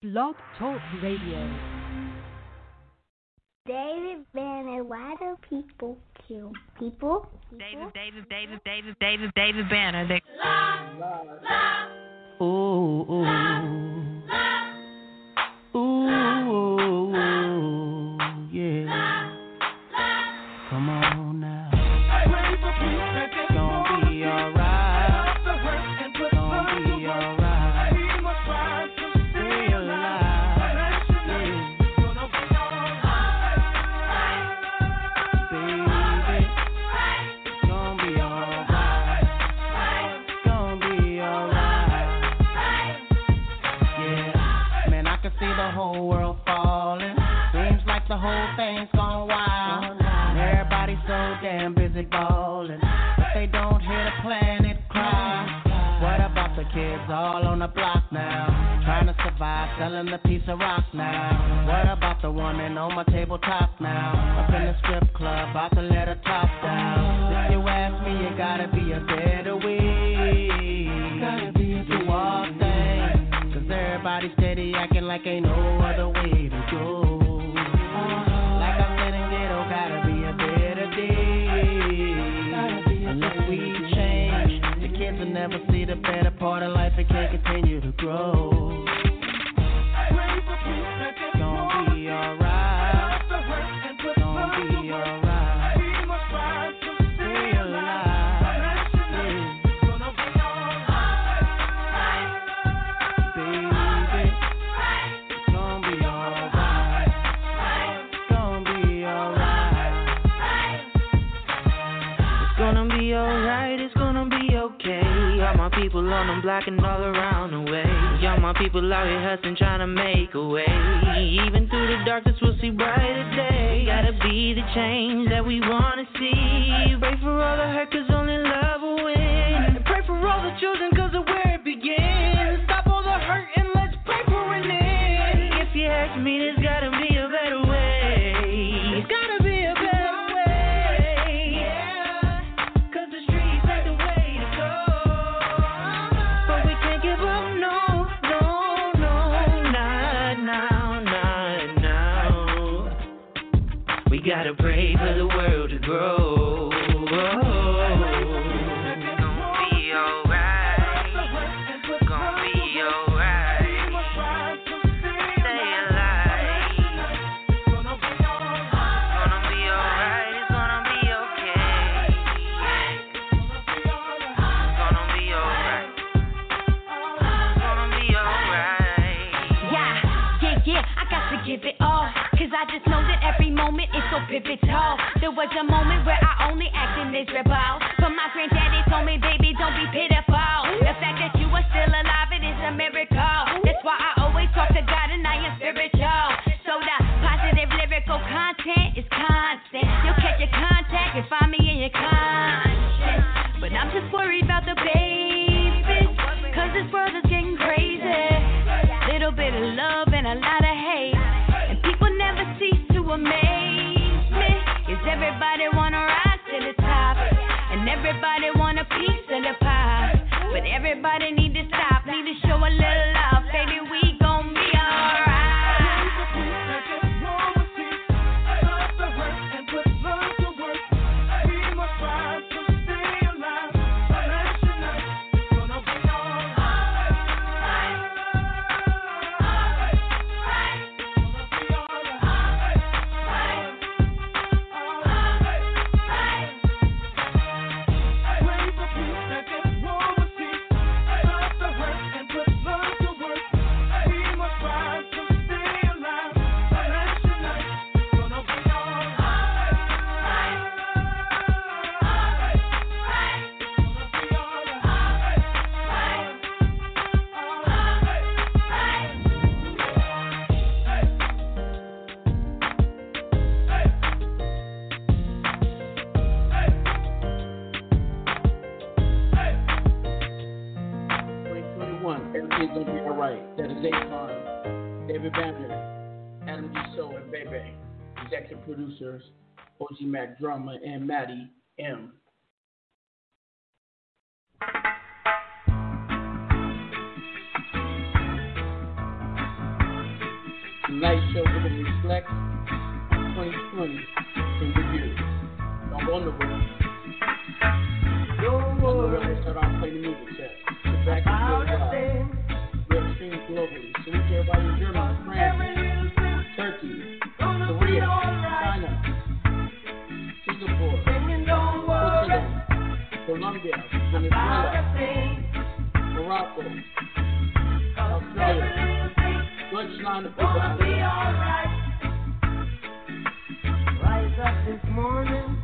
Blog Talk Radio. David Banner, why do people kill people? David, David, David, David, David, David Banner. They... Ooh, ooh. Ooh, whole thing's gone wild. And everybody's so damn busy balling, but they don't hear the planet cry. Mm-hmm. What about the kids all on the block now? Trying to survive, selling a piece of rock now. What about the woman on my tabletop now? Up in the strip club, about to let her top down. If you ask me, you gotta be a better way. Gotta be a do all things. Cause everybody steady acting like ain't no other way to go. Never see the better part of life It can't continue to grow. On them block and all around the way. All my people out here hustling, trying to make a way. Even through the darkness, we'll see brighter day. Gotta be the change that we wanna see. Pray for all the hurt, cause only love will win. Pray for all the children, cause of for the world moment is so. There was a moment where I only acted miserable. But my granddaddy told me, baby, don't be pitiful. The fact that you are still alive, it is a miracle. That's why I always talk to God and I am spiritual. So the positive lyrical content is constant. You'll catch your contact and find me in your conscience. But I'm just worried about the babies. Cause this world is getting crazy. Little bit of love everybody need to stop, Mack Drama, and Matty M. Tonight's show to reflect 2020 in review. Don't go nowhere. Don't Deutschland, and Dubai. Rise up this morning,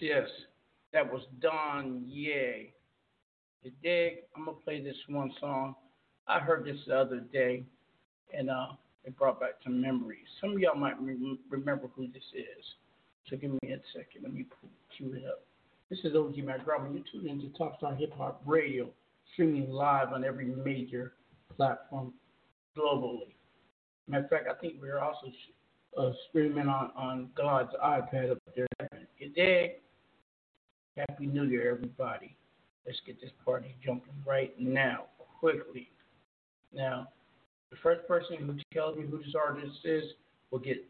Yes. That was Don Ye. You dig? I'm gonna play this one song. I heard this the other day, and uh, it brought back some memories. Some of y'all might re- remember who this is. So give me a second. Let me cue it up. This is OG Mack Drama. You tuned into Top Star Hip Hop Radio, streaming live on every major platform globally. Matter of fact, I think we're also uh, streaming on, on God's iPad up there. You dig? Happy New Year, everybody. Let's get this party jumping right now, quickly. Now, the first person who tells me who this artist is will get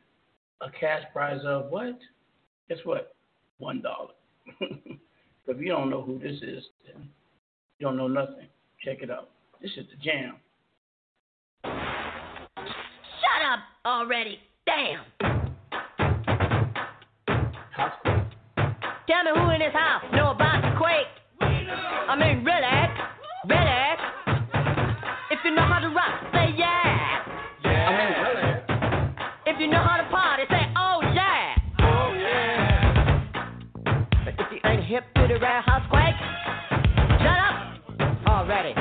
a cash prize of what? Guess what? One dollar. if you don't know who this is, then you don't know nothing. Check it out. This is the jam. Shut up already. Damn. Tell me who in this house know about the quake. I mean, really? Really? If you know how to rock, say yeah. I mean, really? If you know how to party, say oh yeah. Oh, yeah. But if you ain't hip to the rare house quake, shut up already.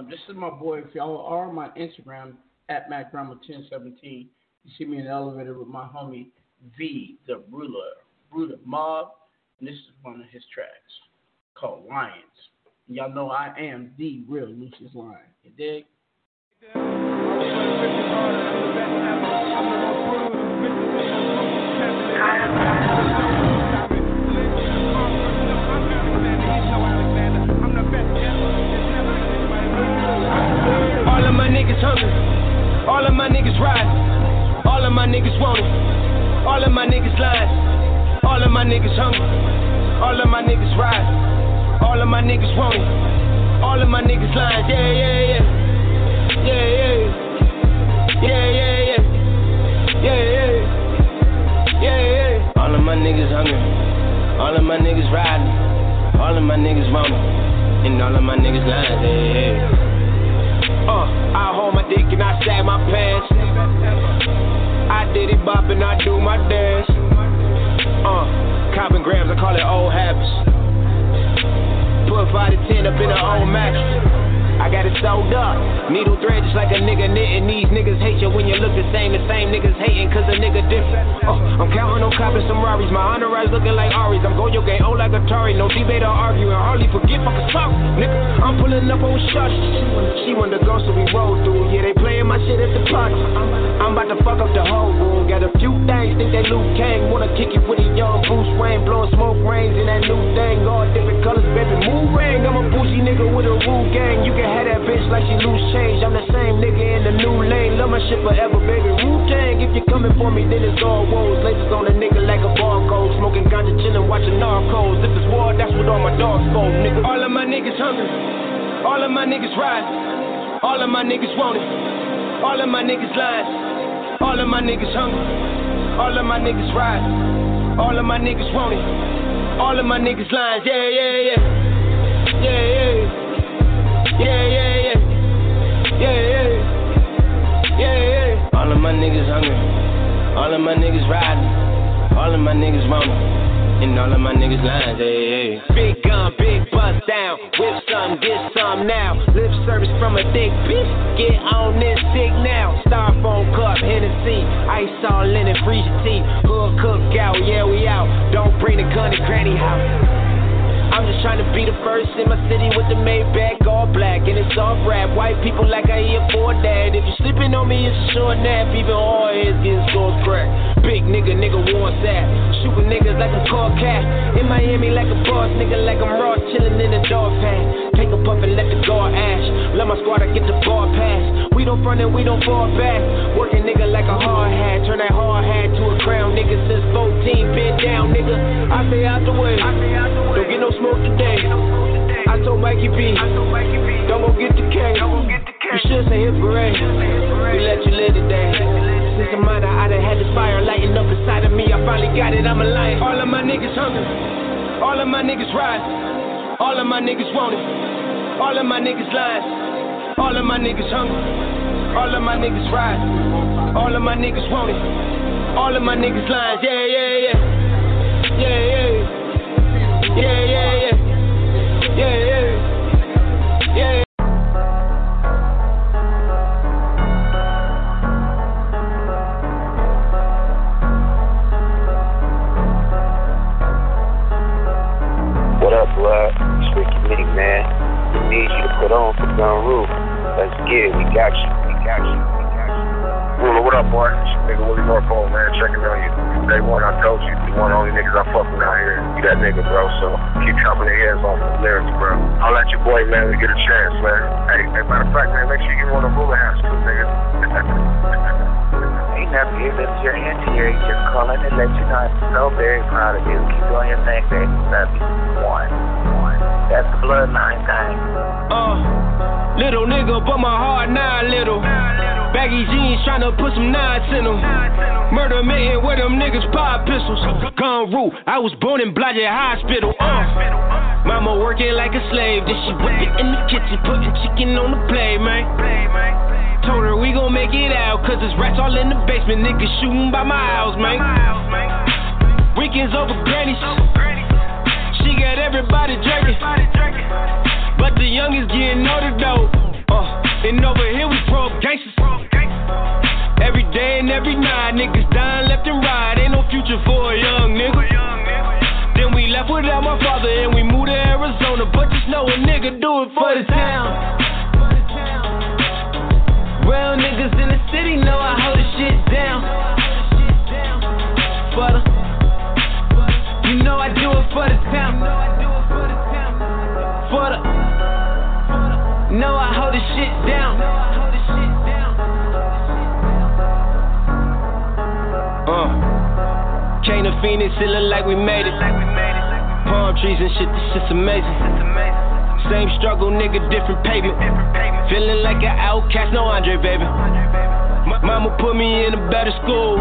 Um, this is my boy. If y'all are on my Instagram at MackDrama1017, you see me in the elevator with my homie V, the ruler, ruler mob, and this is one of his tracks called Lions. And y'all know I am the real Lucious Lyon. You dig? Of my niggas hungry. All of my niggas riding. All of my niggas want it. All of my niggas lying. All of my niggas hungry. All of my niggas riding. All of my niggas want it. All of my niggas lying. Yeah, yeah, yeah. Yeah, yeah. Yeah, yeah, yeah. Yeah, yeah. Yeah, yeah. All of my niggas hungry. All of my niggas riding. All of my niggas want it. And all of my niggas lying. Yeah, yeah. Uh, I hold my dick and I sag my pants. I did it bop and I do my dance. Uh, copping grams, I call it old habits. Put 5 to 10 up in an old mattress. I got it sewed up. Needle thread just like a nigga knitting. These niggas hate you when you look the same. The same niggas hating cause a nigga different. Uh, I'm counting on copping some Rarries. My entourage looking like Ari's. I'm Goyo game old like Atari. No debate or arguing. Hardly forget fucking talk. Nigga, I'm pulling up on shots. She wanted to go so we roll through. Yeah, they playing my shit at the party. I'm about to fuck up the whole room. Got a few things, think they Liu Kang. Wanna kick it with a young Bruce Wayne. Blowing smoke rings in that new thing. All different colors, baby. Move ring. I'm a bougie nigga with a rule gang. You can have that bitch like she loose change. I'm the same nigga in the new lane. Love my shit forever, baby. Wu Tang. If you're coming for me, then it's all woes. Lasers on a nigga like a barcode. Smoking ganja, chillin', watching narcos. If it's war, that's what all my dogs go, nigga. All of my niggas hungry. All of my niggas ride. All of my niggas want it. All of my niggas lying. All of my niggas hungry. All of my niggas ride. All of my niggas want it. All of my niggas lying. Yeah, yeah, yeah. Yeah, yeah. Yeah, yeah, yeah. Yeah, yeah. Yeah. All of my niggas hungry. All of my niggas riding. All of my niggas. And all of my niggas lying, hey, hey. Big gun, big down. Whip some, get some now. Lip service from a thick bitch. Get on this now. Cup, Hennessy. Ice in it, freeze. Hood cookout, yeah, we out. Don't bring the gun to granny house. I'm just trying to be the first in my city with the Maybach all black and it's all rap. White people like I hear for that. If you sleeping on me, it's a short nap. Even all heads getting score crack. Big nigga, nigga wants that. Shooting niggas like cat. In Miami like a boss, nigga like I'm raw, chillin' in the dog pad. Take a puff and let the guard ash. Let my squad I get the ball pass. We don't front and we don't fall back. Working nigga like a hard hat. Turn that hard hat to a crown, nigga. Since 14, been down, nigga. I stay out the way. Don't get no smoke today. I told Mikey B, don't go get the K. You should say hit parade. We let you live today. Since a minor, I done had this fire lighting up inside of me. I finally got it, I'm a lion. All of my niggas hungry. All of my niggas ride. All of my niggas want it. All of my niggas lying. All of my niggas hungry. All of my niggas ride. All of my niggas want it. All of my niggas lying. Yeah, yeah, yeah. Yeah, yeah. Yeah, yeah, yeah. Yeah, yeah. Let's get it. We got you. We got you. We got you. Ruler, what up, boy? It's your nigga Willie Norfolk, man. Checking on you. Day one, I told you, you one of the only niggas I fuck with out here. You that nigga, bro. So keep chopping their heads off the lyrics, bro. I'll let your boy, man, get a chance, man. Hey, hey, matter of fact, man, make sure you give one of the Ruler hats too, nigga. Ain't nothing here that's your hand here. You just calling to let you know I'm so very proud of you. Keep doing your thing, baby. Love you. One. One. That's the bloodline thing. Uh, little nigga, but my heart not little. Baggy jeans tryna put some knots in them. Murder mitten where them niggas pop pistols. Gun rule, I was born in Blodgett Hospital. Uh, mama working like a slave, then she whip it in the kitchen, putting chicken on the plate, man. Told her we gon' make it out, cause there's rats all in the basement, niggas shooting by my house, man. Weekends over grannies. She got everybody drinking. But the youngest getting older though. Uh, and over here we pro gangsters. Every day and every night, niggas dying left and right. Ain't no future for a young nigga. Then we left without my father and we moved to Arizona. But just know a nigga do it for the town. Real niggas in the city know I hold the shit down. For the, you know I do it for the town. Phoenix, it look like we made it. Palm trees and shit, this shit's amazing. Same struggle, nigga, different pavement. Feeling like an outcast, no Andre, baby. Mama put me in a better school.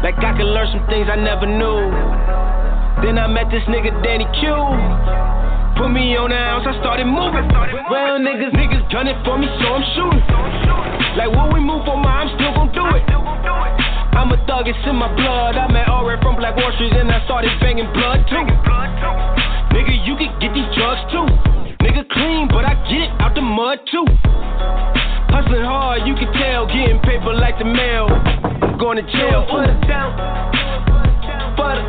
Like I could learn some things I never knew. Then I met this nigga, Danny Q. Put me on the ounce, I started moving. Well, niggas, niggas done it for me, so I'm shooting. Like what we move for, my, I'm still gon' do it. I'm a thug, it's in my blood. I met Ori from Black Wall Street and I started banging blood too. Nigga, you can get these drugs too. Nigga clean, but I get it out the mud too. Hustling hard, you can tell. Getting paper like the mail. Going to jail for the town. For the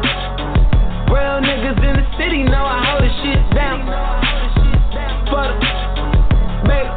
real niggas in the city know I hold the shit down. For the baby,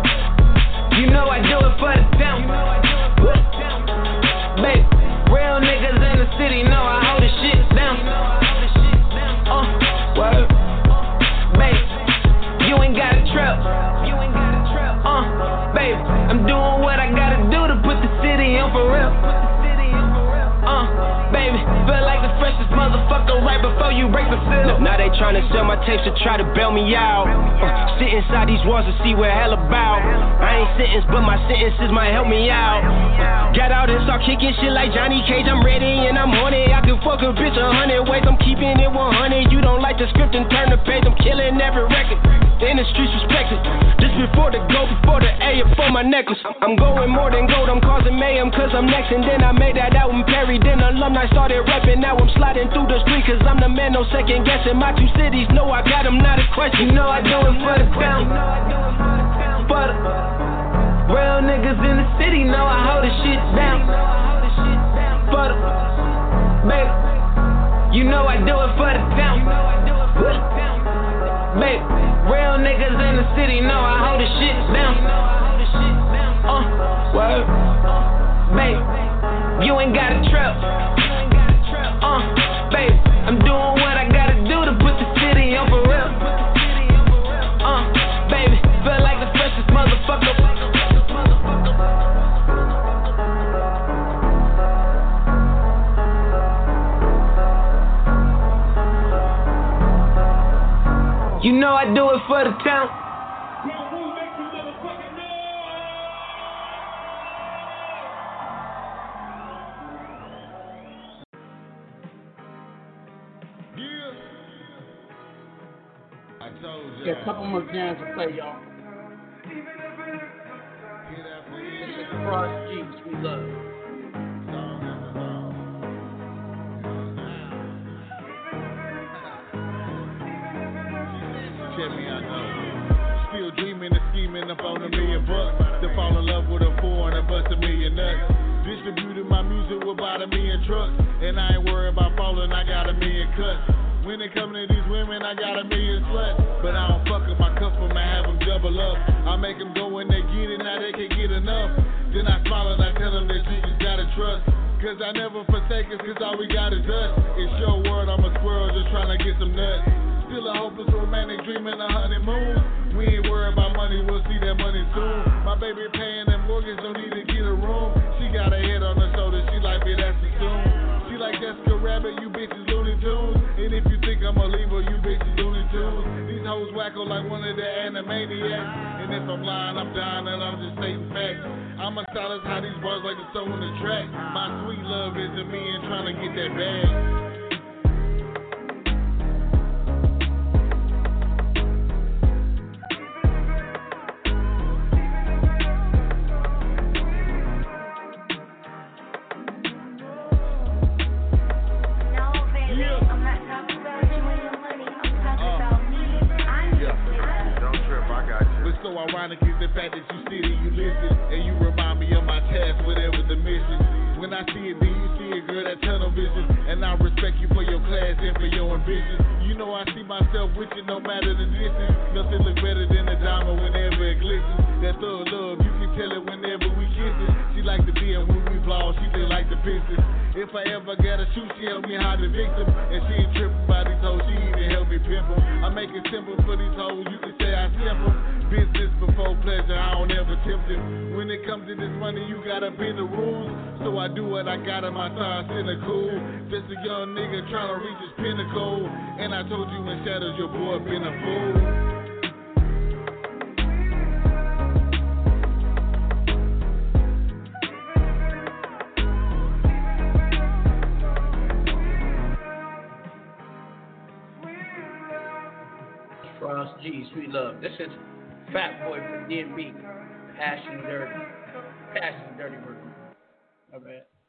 you. Now they tryna sell my tapes to try to bail me out. Uh, sit inside these walls to see what hell about. I ain't sentenced, but my sentences might help me out. Uh, got out and start kicking shit like Johnny Cage. I'm ready and I'm on it. I can fuck a bitch a hundred ways. I'm keeping it 100. You don't like the script and turn the page. I'm killing every record. In the streets respected. This before the go, before the A, before my necklace. I'm going more than gold. I'm causing mayhem cause I'm next. And then I made that album Perry. Then alumni started rapping. Now I'm sliding through the street cause I'm the man, no second guessing. My two cities know I got them, not a question. You know I do it for the town. For the real niggas in the city know I hold the shit down. For the baby, you know I do it for the town. Baby, real niggas in the city know I hold the shit down. Uh, word. Baby, you ain't got a trap. Uh, baby, I'm doing I do it for the town. Yeah, a couple more jams to play, y'all. This is Cross Jeeps we love. Check me out now. Still dreaming and scheming up on a million bucks. To fall in love with a a bust a million nuts. Distributed my music with about a million trucks. And I ain't worried about falling, I got a million cuts. When it come to these women, I got a million sluts. But I don't fuck with my customer, I have them double up. I make them go when they get it, now they can't get enough. Then I smile and I tell them that you just gotta trust. Cause I never forsake us, cause all we got is us. It's your word, I'm a squirrel just trying to get some nuts. Still a hopeless romantic dreaming a honeymoon. We ain't worried about money, we'll see that money soon. My baby paying that mortgage, don't need to get a room. She got a head on her shoulder, she like me, that's assumed. She like Jessica Rabbit, you bitches Looney Tunes. And if you think I'm a leaver, you bitches Looney Tunes. These hoes wacko like one of the animaniacs. And if I'm lying, I'm dying and I'm just stating facts. I'm a stylist, how these bars like to throw on the track. My sweet love is to me and trying to get that bag. So ironic is the fact that you sit and you listen, and you remind me of my task, whatever the mission. When I see it, then you see it, girl, that tunnel vision. And I respect you for your class and for your ambition. You know I see myself with you no matter the distance. Nothing look better than a diamond whenever it glistens. That thug love, you can tell it whenever we kiss it. She like the beer when we blow, she feel like the Pistons. If I ever gotta shoot, she help me hide the victim. And she ain't tripping by these hoes, she even help me pimp them. I make it simple for these hoes, you can say I simple. Business before pleasure, I don't ever tempt it. When it comes to this money, you gotta bend the rules. So I do what I got in my thoughts in the cool. Just a young nigga trying to reach his pinnacle. And I told you in shadows, your boy been a fool. G, Sweet Love. This is Fat Boy from DMB. Passion Dirty. Passion Dirty. My bad.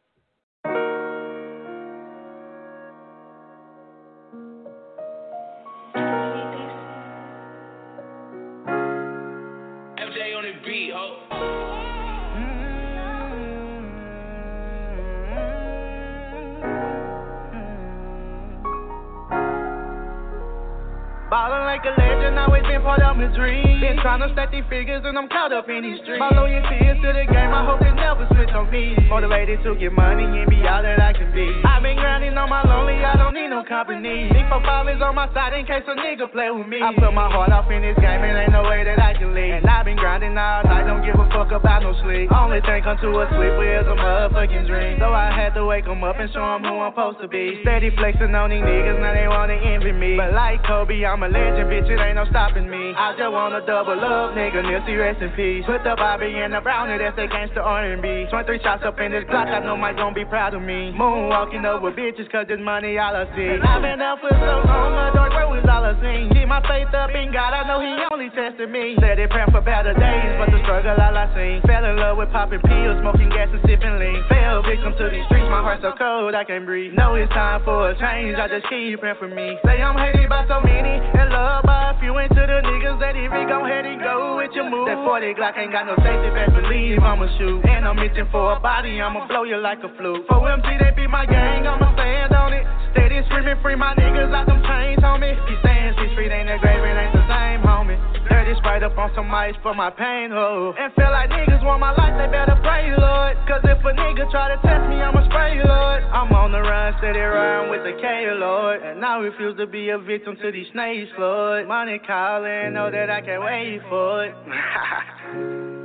Like a legend, always been part of my dream. Been tryna stack these figures and I'm caught up in these streets. My loyalty is to the game, I hope they never switch on me. Motivated to get money and be all that I can be. I've been grinding on my lonely, I don't need no company. Need for is on my side in case a nigga play with me. I put my heart off in this game and ain't no way that I can leave. And I've been grinding all night, don't give a fuck about no sleep. Only thing come to a sleeper is a motherfucking dream. So I had to wake 'em up and show 'em who I'm supposed to be. Steady flexing on these niggas, now they wanna envy me. But like Kobe, I'm a legend, bitch, it ain't no stopping me. I just wanna double up, nigga, Nipsey, rest in peace. Put the Bobby in the brownie, that's the gangsta R&B. 23 shots up in this Glock, I know Mike gon' be proud of me. Moonwalking over bitches, cause this money all I see. I've been up for so long, a dark road is all I seen. Keep my faith up in God, I know he only tested me. Said it praying for better days, but the struggle all I seen. Fell in love with popping pills, smoking gas and sipping lean. Fell victim to these streets, my heart so cold I can't breathe. Know it's time for a change, I just keep praying for me. Say I'm hated by so many, and loved by a few. Into the niggas that if we gon' head and go with your move. That 40 Glock ain't got no safety, best believe I'ma shoot. And I'm itching for a body, I'ma blow you like a flu. For MG, they be my gang, I'ma stand on it. Steady screaming, free my niggas out them chains, homie. If you saying six feet ain't that grave, it ain't the same, homie. Dirty sprite up on some ice for my pain, ho. And feel like niggas want my life, they better pray, Lord. Cause if a nigga try to test me, I'ma spray, Lord. I'm on the run, steady run with the K, Lord. And I refuse to be a victim to these snakes, Lord. Money calling, know that I can't wait for it.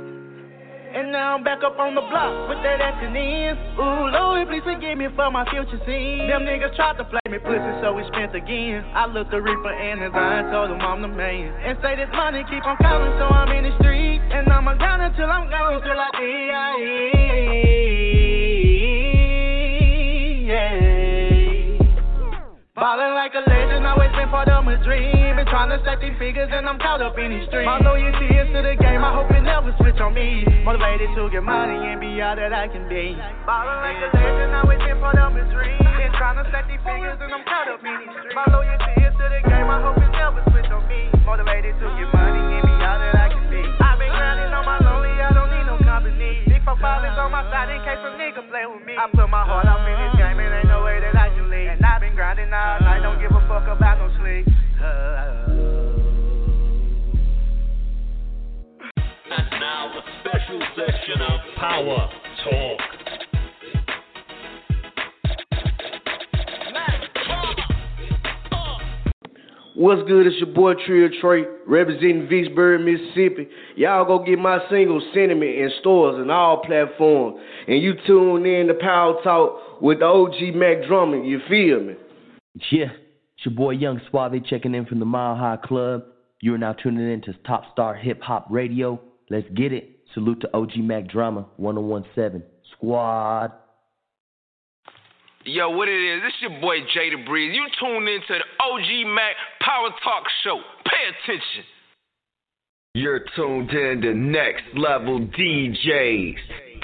And now I'm back up on the block with that action in. Ooh, Lord, please forgive me for my future sins. Them niggas tried to play me pussy, so we spent again. I looked the reaper in his eye and told him I'm the man. And say this money keep on calling, so I'm in the street. And I'ma grind until I'm gone, till I die. Yeah. Ballin' like a legend, always been part of my dream. Been trying to stack these figures and I'm caught up in these streets. My loyalty is to the game, I hope it never switch on me. Motivated to get money and be all that I can be. Ballin' like a legend, always been part of my dream. Been trying to stack these figures and I'm caught up in these streets. My loyalty is to the game, I hope it never switch on me. Motivated to get money and be all that I can be. I've been grinding on my lonely, I don't need no company. Big for on my side in case a nigga play with me. I put my heart off special section of Power Talk. What's good? It's your boy Trio Trey, representing Vicksburg, Mississippi. Y'all go get my single Sentiment in stores and all platforms. And you tune in to Power Talk with the OG Mack Drama. You feel me? Yeah, it's your boy Young Suave checking in from the Mile High Club. You are now tuning in to Top Star Hip Hop Radio. Let's get it. Salute to OG Mack Drama 1017 Squad. Yo, what it is? This your boy Jada Breeze. You tune into the OG Mack Power Talk Show. Pay attention. You're tuned in to next level DJs,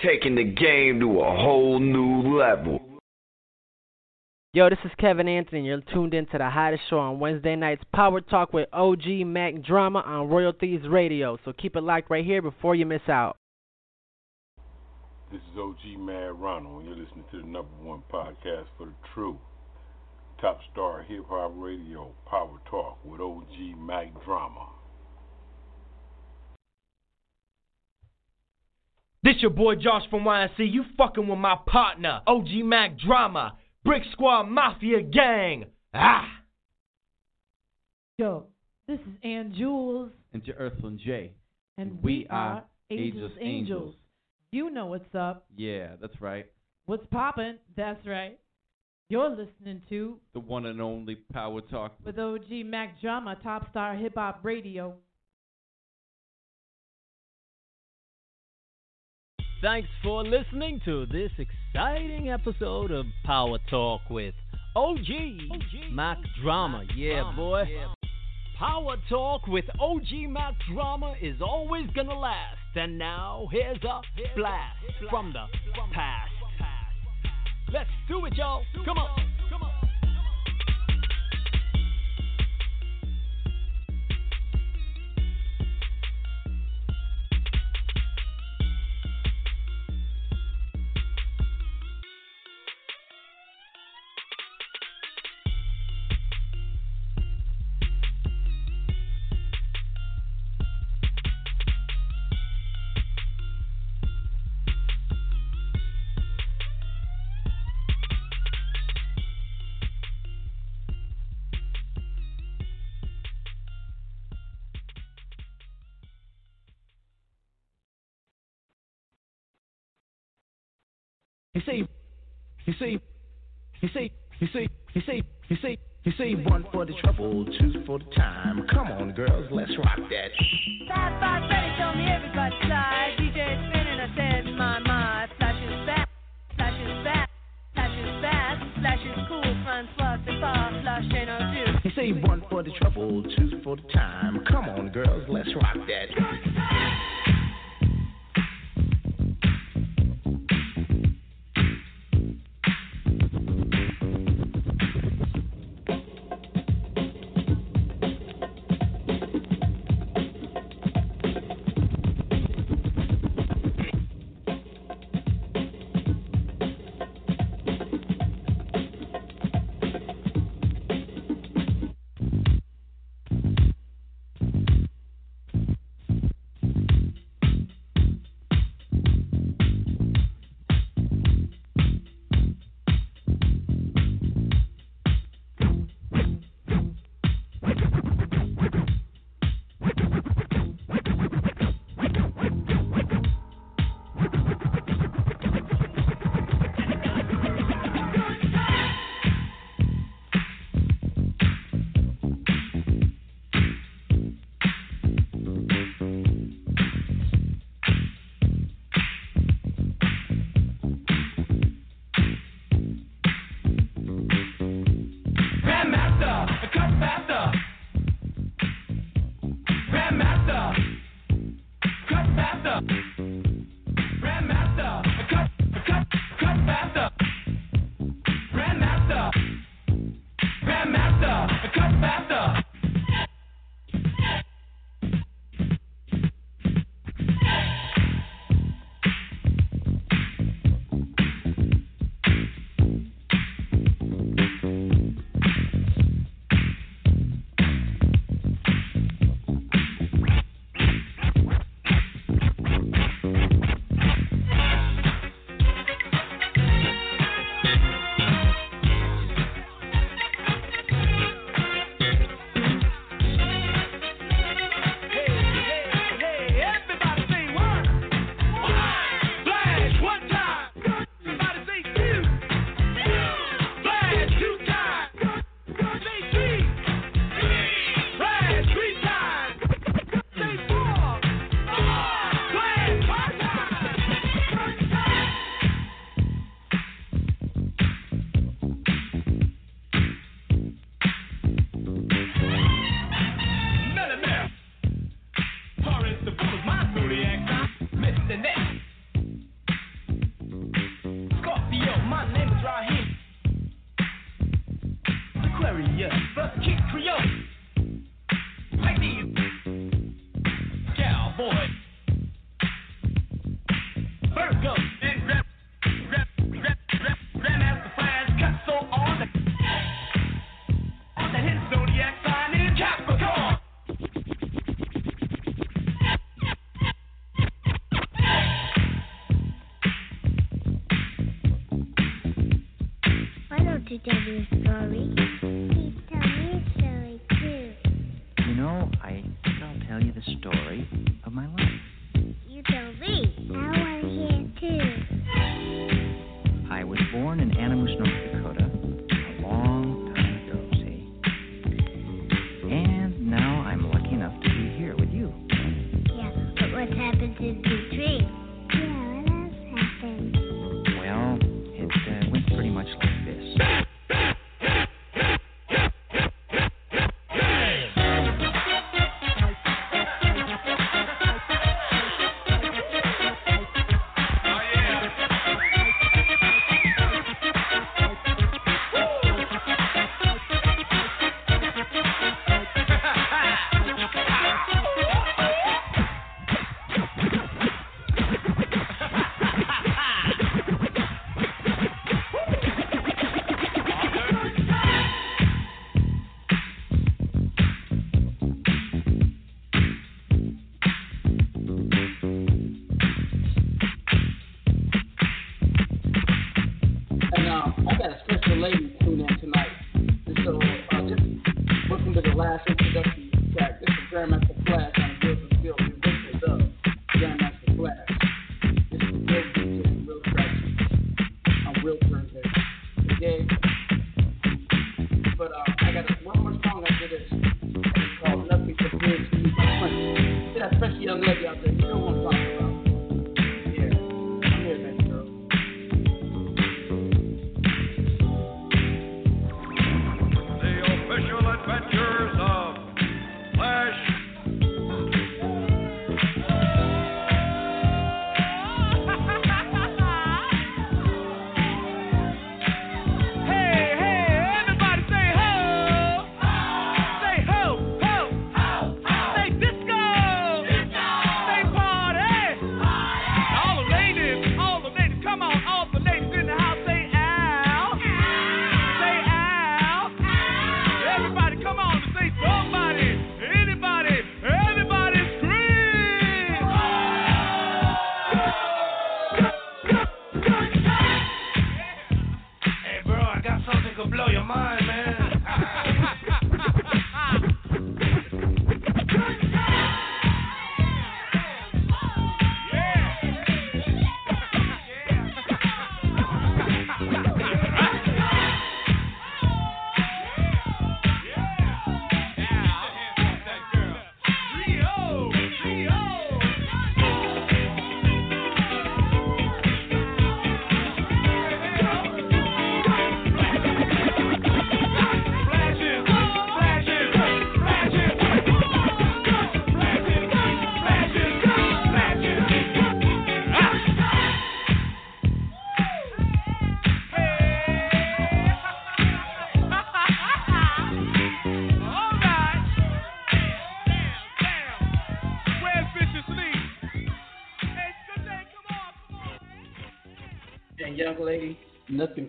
taking the game to a whole new level. Yo, this is Kevin Anthony. You're tuned in to the hottest show on Wednesday nights, Power Talk with OG Mack Drama on Royal Thieves Radio. So keep it locked right here before you miss out. This is OG Mad Ronald, and you're listening to the number one podcast for the true. Top Star Hip Hop Radio, Power Talk with OG Mack Drama. This your boy Josh from YNC. You fucking with my partner, OG Mack Drama. Brick Squad Mafia Gang. Ah! Yo, this is Ann Jules. And your Earthling J. And we, are Ageless Angels. Angels. You know what's up. Yeah, that's right. What's poppin'? That's right. You're listening to the one and only Power Talk with OG Mack Drama, Top Star Hip Hop Radio. Thanks for listening to this exciting episode of Power Talk with OG, OG Mack Drama. Yeah, Drama. boy. Yeah. Power Talk with OG Mack Drama is always gonna last. And now here's a blast from the past. Let's do it, y'all. Come on. He he see, you see, you see, you see, you see, he say, one for the trouble, two for the time. Come on, girls, let's rock that. Five, five, ready, tell me everybody slide. DJ spinning, I said, my, my. Flash is back, flash is back, flash is fast, flash is cool, front, plus, and far, flush, ain't no. He say, one for the trouble, two for the time.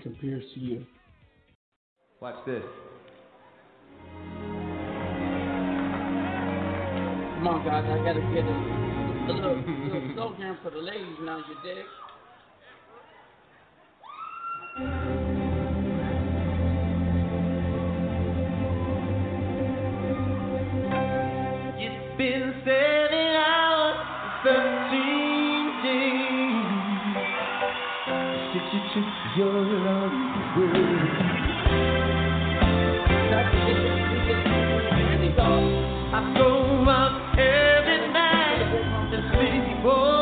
compares to you. Watch this. Come on, guys, I gotta get a, little, a here for the ladies now, you dick. for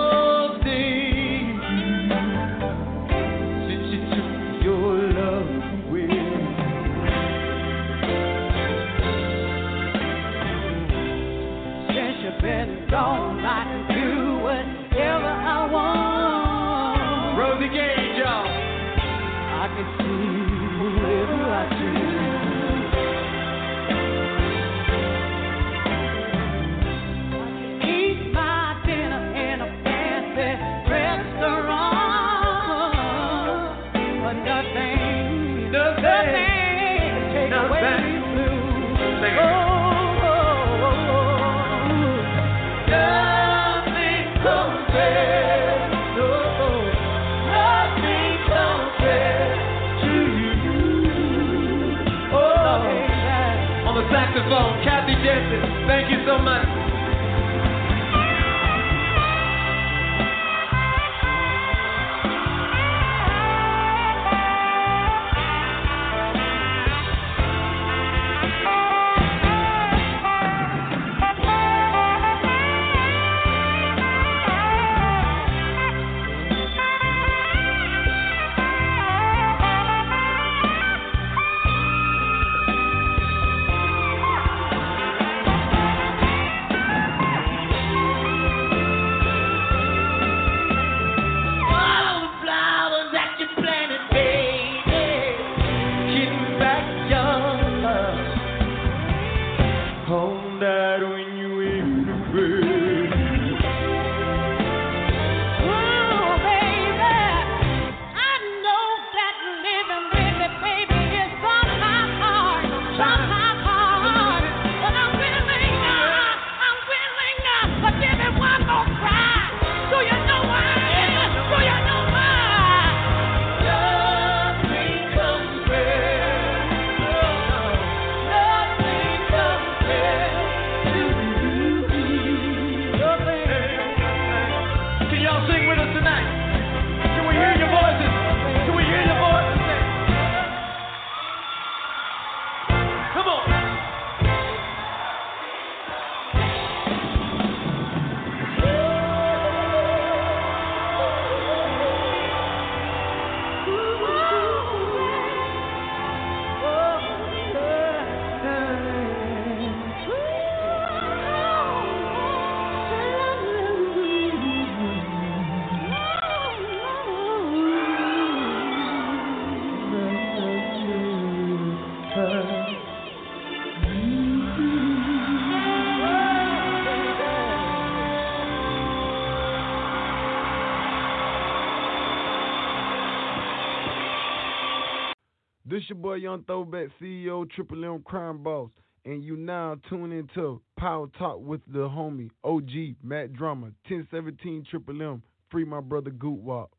your boy Young Throwback CEO Triple M Crime Boss, and you now tune into Power Talk with the homie OG Mack Drama 1017 Triple M. Free my brother Goot Wop.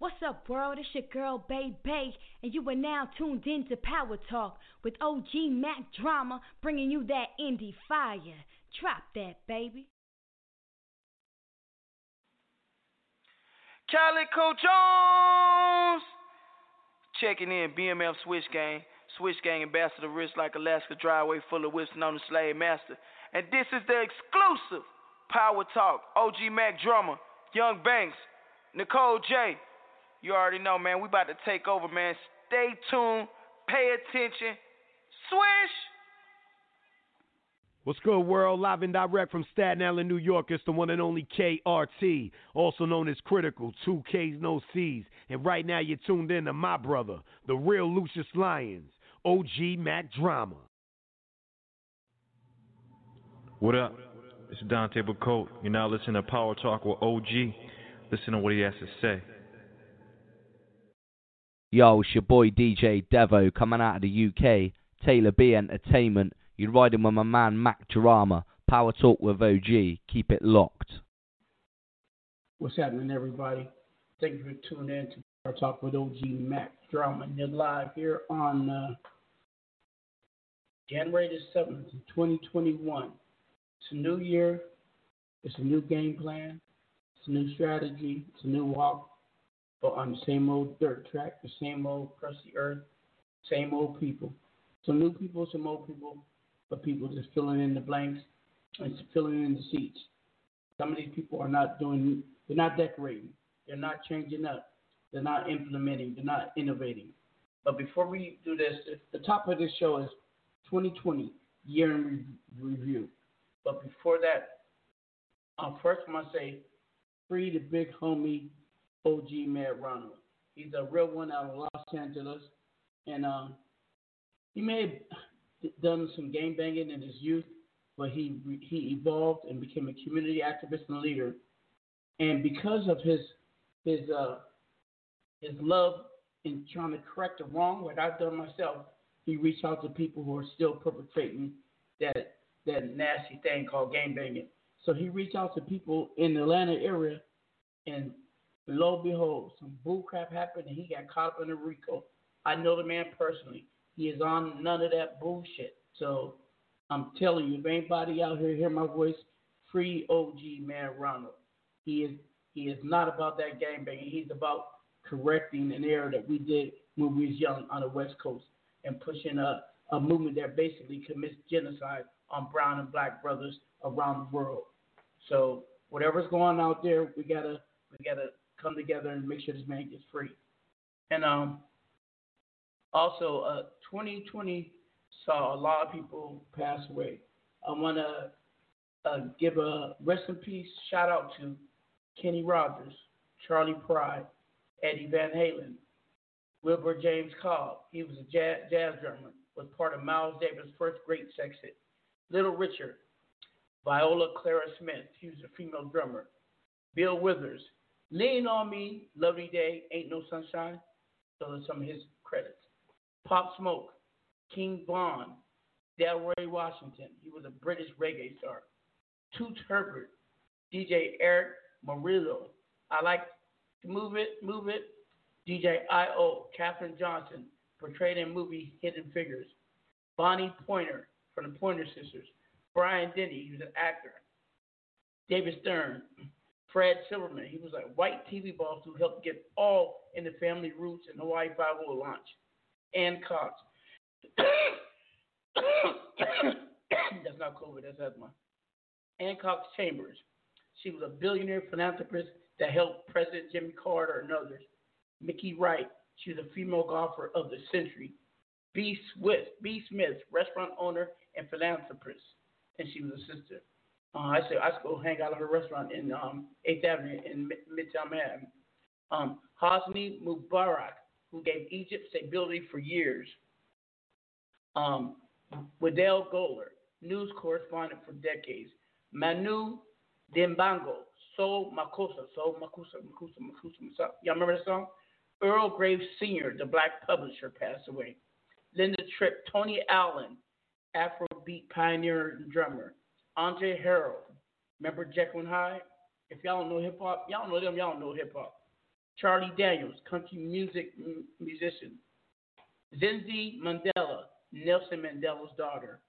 What's up, world? It's your girl, Bay Bay, and you are now tuned in to Power Talk with OG Mack Drama, bringing you that indie fire. Drop that, baby. Calico Jones checking in. BMF Switch Gang, Switch Gang ambassador, wrist like Alaska, driveway full of whips, known the Slave Master. And this is the exclusive Power Talk. OG Mack Drama, Young Banks, Nicole J. You already know, man. We about to take over, man. Stay tuned. Pay attention. Swish. What's good, world? Live and direct from Staten Island, New York. It's the one and only KRT, also known as Kritikal, two K's, no C's. And right now, you're tuned in to my brother, the real Lucious Lyons, OG Mack Drama. What up? It's Dante Bacote. You're now listening to Power Talk with OG. Listen to what he has to say. Yo, it's your boy DJ Devo coming out of the UK. Taylor B Entertainment. You're riding with my man Mack Drama. Power Talk with OG. Keep it locked. What's happening, everybody? Thank you for tuning in to our talk with OG Mack Drama. You're live here on uh, January the 7th, 2021. It's a new year. It's a new game plan. It's a new strategy. It's a new walk. But on the same old dirt track, the same old crusty earth, same old people. Some new people, some old people, but people just filling in the blanks and filling in the seats. Some of these people are not doing, they're not decorating, they're not changing up, they're not implementing, they're not innovating. But before we do this, the top of this show is 2020 year in re- review. But before that, uh, first I'm gonna say, free the big homie OG Matt Ronald. He's a real one out of Los Angeles, and um, he have done some game banging in his youth, but he he evolved and became a community activist and leader. And because of his his uh, his love in trying to correct the wrong, like I've done myself, he reached out to people who are still perpetrating that that nasty thing called game banging. So he reached out to people in the Atlanta area, and lo and behold, some bull crap happened, and he got caught up in a RICO. I know the man personally. He is on none of that bullshit. So I'm telling you, if anybody out here hear my voice, free OG man Ronald. He is he is not about that game banging. He's about correcting an error that we did when we was young on the West Coast and pushing a, a movement that basically commits genocide on brown and black brothers around the world. So whatever's going out there, we gotta we gotta come together and make sure this man gets free. And um also uh 2020 saw a lot of people pass away. I wanna uh, give a rest in peace shout out to Kenny Rogers, Charley Pride, Eddie Van Halen, Wilbur James Cobb. He was a jazz, jazz drummer, was part of Miles Davis' first great sextet. Little Richard, Viola Clara Smith, he was a female drummer. Bill Withers, Lean on Me, Lovely Day, Ain't No Sunshine. Those are some of his credits. Pop Smoke, King Von, Delroy Washington. He was a British reggae star. Toots Hibbert, DJ Erick Morillo. I like to move it, move it. DJ I.O. Katherine Johnson, portrayed in movie Hidden Figures. Bonnie Pointer from the Pointer Sisters. Brian Dennehy, he was an actor. David Stern, Fred Silverman, he was a white TV boss who helped get all in the family roots and Hawaii 5 launch. Ann Cox. that's not COVID, that's asthma. Cox Chambers. She was a billionaire philanthropist that helped President Jimmy Carter and others. Mickey Wright. She was a female golfer of the century. B. Swift, B. Smith, restaurant owner and philanthropist, and she was a sister. Uh, I said I go hang out at her restaurant in um, 8th Avenue in Midtown Manhattan. Um, Hosni Mubarak, who gave Egypt stability for years. Um, Waddell Goller, news correspondent for decades. Manu Dibango, Soul Makossa, Soul Makusa, Makusa, Makusa, Y'all remember that song? Earl Graves Sr., the black publisher, passed away. Linda Tripp, Tony Allen, Afrobeat pioneer and drummer. Andre Harrell, remember Jekyll and Hyde? If y'all don't know hip hop, y'all know them, y'all know hip hop. Charlie Daniels, country music musician. Zinzi Mandela, Nelson Mandela's daughter.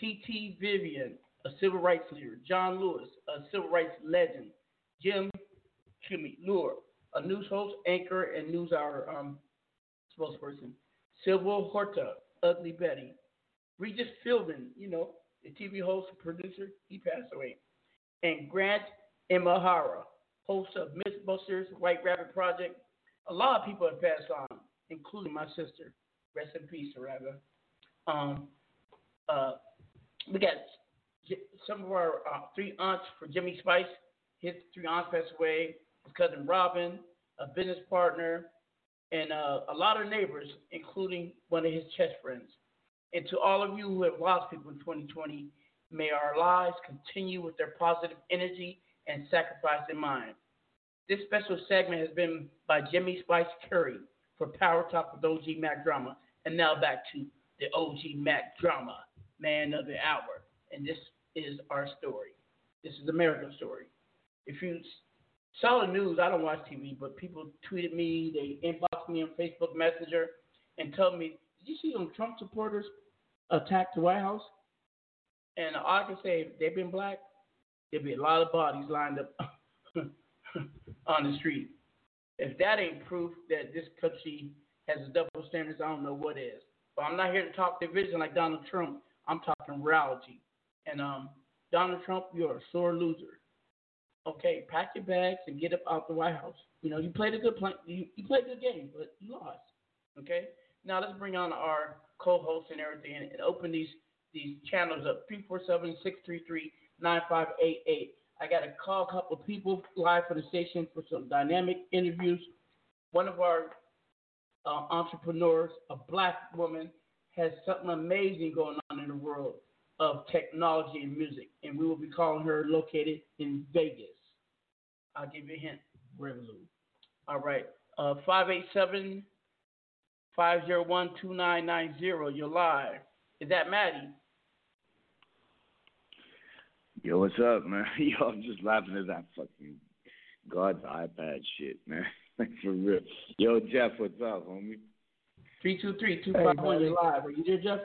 C.T. Vivian, a civil rights leader. John Lewis, a civil rights legend. Jim, me, Lure, a news host, anchor, and news hour um, spokesperson. Silvio Horta, Ugly Betty. Regis Philbin, you know, the TV host and producer, he passed away. And Grant Imahara, host of Mythbusters, White Rabbit Project. A lot of people have passed on, including my sister. Rest in peace, Sarava. Um, uh, we got some of our uh, three aunts for Jimmy Spice. His three aunts passed away. His cousin Robin, a business partner, and uh, a lot of neighbors, including one of his chess friends. And to all of you who have lost people in 2020, may our lives continue with their positive energy and sacrifice in mind. This special segment has been by Jimmy Spice Curry for Power Talk with OG Mack Drama. And now back to the OG Mack Drama, Man of the Hour. And this is our story. This is America's story. If you saw the news, I don't watch TV, but people tweeted me, they inboxed me on Facebook Messenger and told me, Did you see them Trump supporters attack the White House? And all I can say, they've been black, there'd be a lot of bodies lined up on the street. If that ain't proof that this country has a double standards, I don't know what is. But I'm not here to talk division like Donald Trump. I'm talking reality. And um, Donald Trump, you're a sore loser. Okay, pack your bags and get up out the White House. You know, you played a good play, you, you played a good game, but you lost. Okay. Now let's bring on our co-hosts and everything, and, and open these these channels up. 347-633-9588. I got to call a couple people live for the station for some dynamic interviews. One of our uh, entrepreneurs, a black woman, has something amazing going on in the world of technology and music, and we will be calling her located in Vegas. I'll give you a hint, Revolut. All right, uh, 587 501 2990. You're live. Is that Matty? Yo, what's up, man? Yo, I'm just laughing at that fucking God's iPad shit, man. Like for real. Yo, Jeff, what's up, homie? 323 251. You're live. Are you there, Jeff?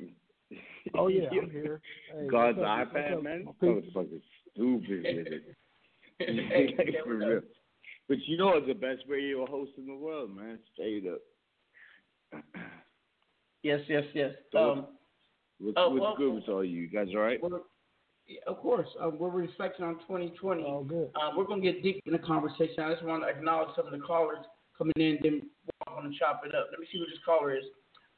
Oh yeah, Yo, I'm here. Hey, God's up? iPad, up, man. my people? Motherfucker's stupid with it. like, for real. But you know it's the best radio host in the world, man. Straight up. Yes, yes, yes. So Um, What's, Oh, what's well- good with all you? You guys all right? we're, yeah, of course, uh, we're reflecting on 2020. Oh, good. Uh, we're going to get deep in the conversation. I just want to acknowledge some of the callers coming in, then we're going to chop it up. Let me see who this caller is.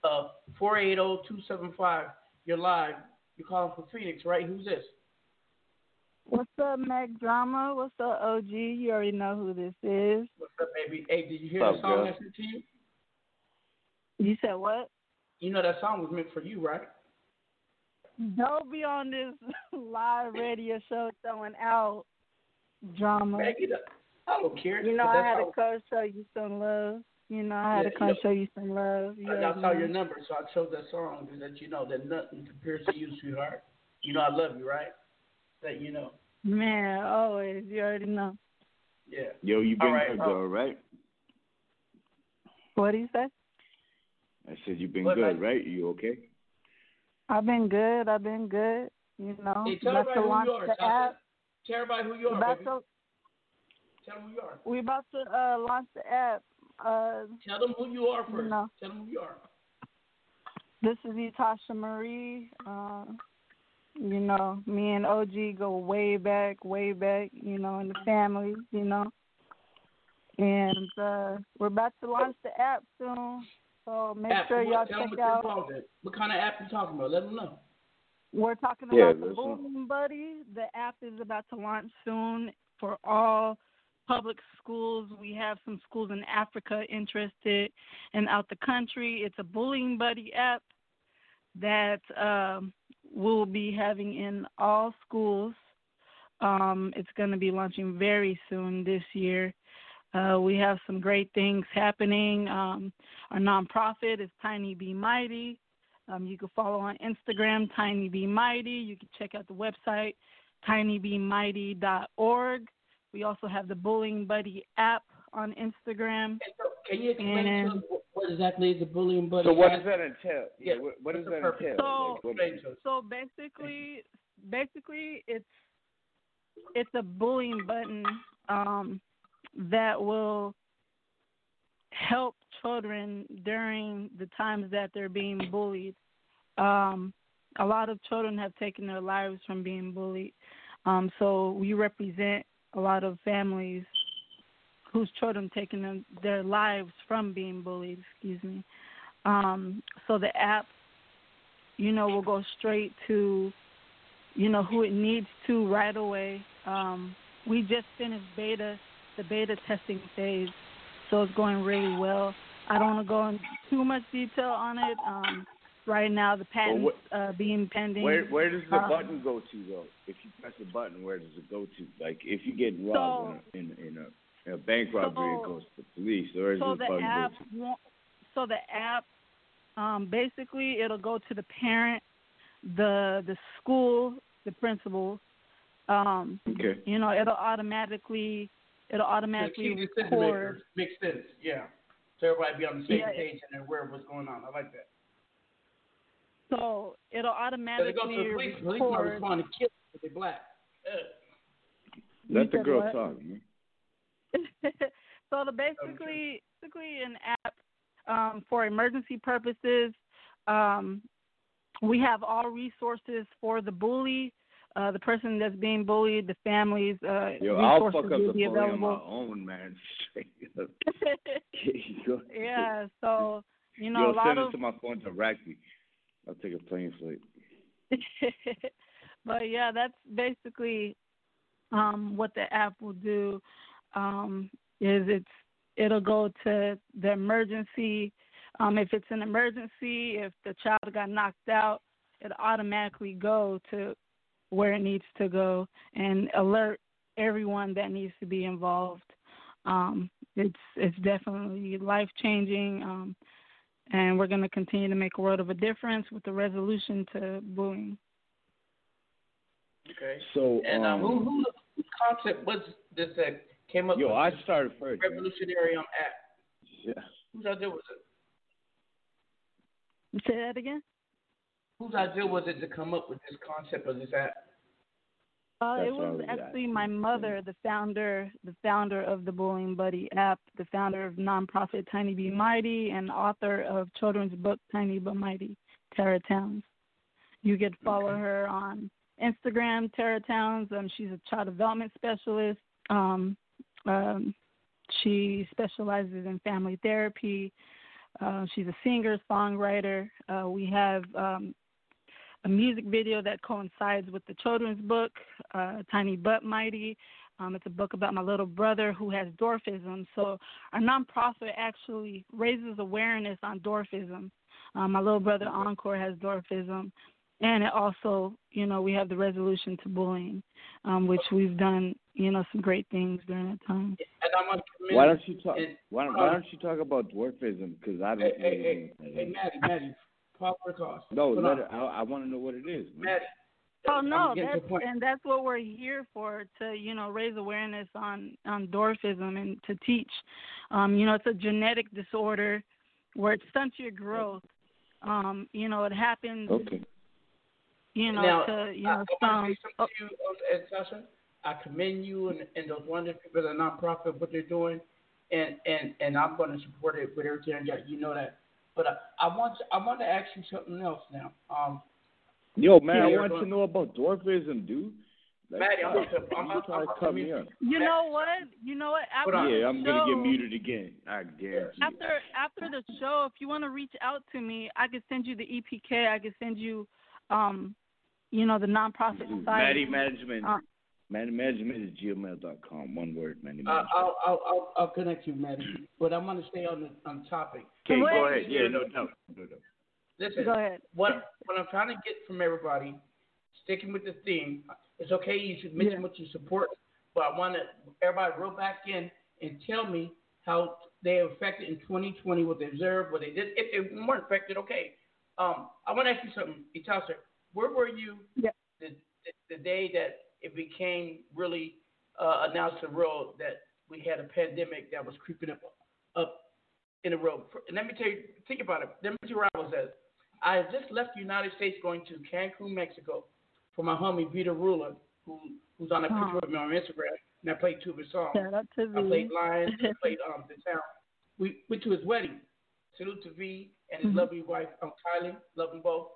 Uh, 480-275, you're live. You're calling from Phoenix, right? Who's this? What's up, Mac Drama? What's up, OG? You already know who this is. What's up, baby? Hey, did you hear What's the song girl? I sent to you? You said what? You know that song was meant for you, right? Don't be on this live radio show throwing out drama. Man, get up. I don't care. You know, I had how- to come show you some love. You know, I had Yeah, to come you know- show you some love. You I, I already saw know. your number, so I chose that song to let you know that nothing compares to you, sweetheart. You know I love you, right? That you know. Man, always. You already know. Yeah. Yo, you been All right, good, uh, oh. girl, right? What do you say? I said you've been What, good, like- right? You okay? I've been good. I've been good. You know, Hey, tell everybody to who launch you are, the app. Tell everybody who you are, about baby. to, Tell them who you are. we about to uh, launch the app. Uh, Tell them who you are you first. know. Tell them who you are. This is Natasha Marie. Uh, you know, me and OG go way back, way back, you know, in the family, you know. And uh, we're about to launch the app soon. So make app, sure what, y'all check out. What kind of app you talking about? Let them know. We're talking Yeah, about the listen. Boom Buddy. The app is about to launch soon for all public schools. We have some schools in Africa interested and out the country. It's a bullying buddy app that um, we'll be having in all schools. Um, it's going to be launching very soon this year. Uh, we have some great things happening. Um, our nonprofit is Tiny Be Mighty. Um, you can follow on Instagram, Tiny Be Mighty. You can check out the website, tinybemighty.org. We also have the Bullying Buddy app on Instagram. Can you explain And- to what- what exactly is a bullying buddy? So what app? does that entail? Yeah, what, what does what's that purpose? entail? So, Like, what- Explain to us. so basically, basically, it's it's a bullying button um, that will help children during the times that they're being bullied. Um, a lot of children have taken their lives from being bullied. Um, so we represent a lot of families whose children taken them, their lives from being bullied. Excuse me. Um, so the app, you know, will go straight to, you know, who it needs to right away. Um, we just finished beta, the beta testing phase, so it's going really well. I don't want to go into too much detail on it. Um, right now, the patent's what- uh, being pending. Where where does the Um, button go to though? If you press the button, where does it go to? Like if you get robbed in, a, in, in a in a bank robbery, it goes to the police. Or does so the button app go to? won't- so the app um basically it'll go to the parent the the school the principal um Okay. you know it'll automatically it'll automatically The record. Makes sense. Yeah. So everybody be on the same Yeah. page and they're aware of what's going on. I like that. so it'll Because automatically it goes to the police. Police might record respond to kill if they're black. Ugh. Let the girl what? talk, man. so the basically basically an app um, for emergency purposes. Um, we have all resources for the bully, uh, the person that's being bullied, the families. Uh, Yo, I'll fuck up the bully on my own, man. Yeah, so you know Yo, a lot of send of it to my phone directly. I'll take a plane flight. but yeah, that's basically um, what the app will do. Um, is it's it'll go to the emergency. Um, if it's an emergency, if the child got knocked out, it automatically go to where it needs to go and alert everyone that needs to be involved. Um, it's it's definitely life changing. Um, and we're going to continue to make a world of a difference with the resolution to bullying. Okay. So, and um, um, who, who whose concept was this that came up Yo, with I this started first. revolutionary um, app? Yeah. Whose idea was it? Say that again. Whose idea was it to come up with this concept of this app? Uh, it was was actually my mother, the founder, the founder of the Bullying Buddy app, the founder of nonprofit Tiny Be Mighty, and author of children's book Tiny But Mighty, Tara Towns. You could follow her on Instagram, Tara Towns. Um, she's a child development specialist. Um, um, she specializes in family therapy. Uh, she's a singer, songwriter. Uh, we have um, a music video that coincides with the children's book, uh, Tiny But Mighty. Um, it's a book about my little brother who has dwarfism. So our nonprofit actually raises awareness on dwarfism. Um, my little brother Encore has dwarfism, and it also, you know, we have the resolution to bullying, um, which we've done, you know, some great things during that time. And I'm Why don't you talk? Why, why don't you talk about dwarfism? Because I don't. Hey, hey, hey, hey, Matty, Matty, pop cost. No, Hold let it, I, I want to know what it is. Man. Oh no, that's and that's what we're here for to you know raise awareness on on dwarfism and to teach. Um, you know, it's a genetic disorder where it stunts your growth. Um, you know, it happens. Okay. You know, now, to you I, know I some. to say something to you, uh, Sasha. I commend you and, and those wonderful people at the nonprofit what they're doing, and and and I'm going to support it with everything I got. You know that. But I, I want to, I want to ask you something else now. Um, Yo, man, I want but- to know about dwarfism, dude. Like, Matty, I'm stop. gonna- I'm- you I'm- I'm- I'm- You know what? You know what? After Yeah, I'm gonna get muted again. I guarantee. you. After after the show, if you want to reach out to me, I could send you the EPK. I could send you, um, you know, the nonprofit site. Matty Management. Uh, Matty Management is gmail.com. One word, Matty uh, Management. I'll, I'll I'll I'll connect you, Matty. But I'm going to stay on the on topic. Okay, go ahead. Yeah, no doubt. No doubt. Listen, Go ahead. what what I'm trying to get from everybody, sticking with the theme, it's okay you should mention what you support, but I want to everybody roll back in and tell me how they affected in 2020, what they observed, what they did. If they weren't affected, okay. Um, I want to ask you something, Itasha. Where were you yeah. the, the the day that it became really uh, announced to the world that we had a pandemic that was creeping up up in the road? And let me tell you, think about it. Let me tell you where I was at. I had just left the United States going to Cancun, Mexico, for my homie Vita Ruler, who who's on a Oh. picture of me on Instagram, and I played two of his songs. Shout out to I V. played Lions, I played um the town. We went to his wedding. Salute to V and his Mhm. lovely wife, um Kylie, love them both.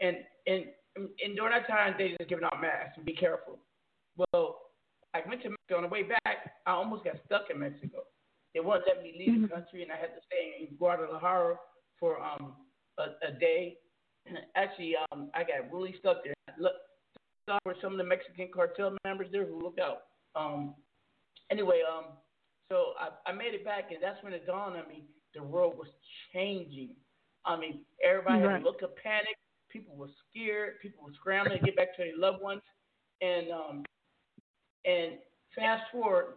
And and and during that time they just giving out masks. Be careful. Well, I went to Mexico on the way back. I almost got stuck in Mexico. They wouldn't let me leave the country, and I had to stay in Guadalajara for um a, a day. Actually, um, I got really stuck there. Look, saw were some of the Mexican cartel members there who looked out. Um, anyway, um, so I, I made it back, and that's when it dawned on me the world was changing. I mean, everybody had a look of panic. People were scared. People were scrambling to get back to their loved ones. And um, and fast forward,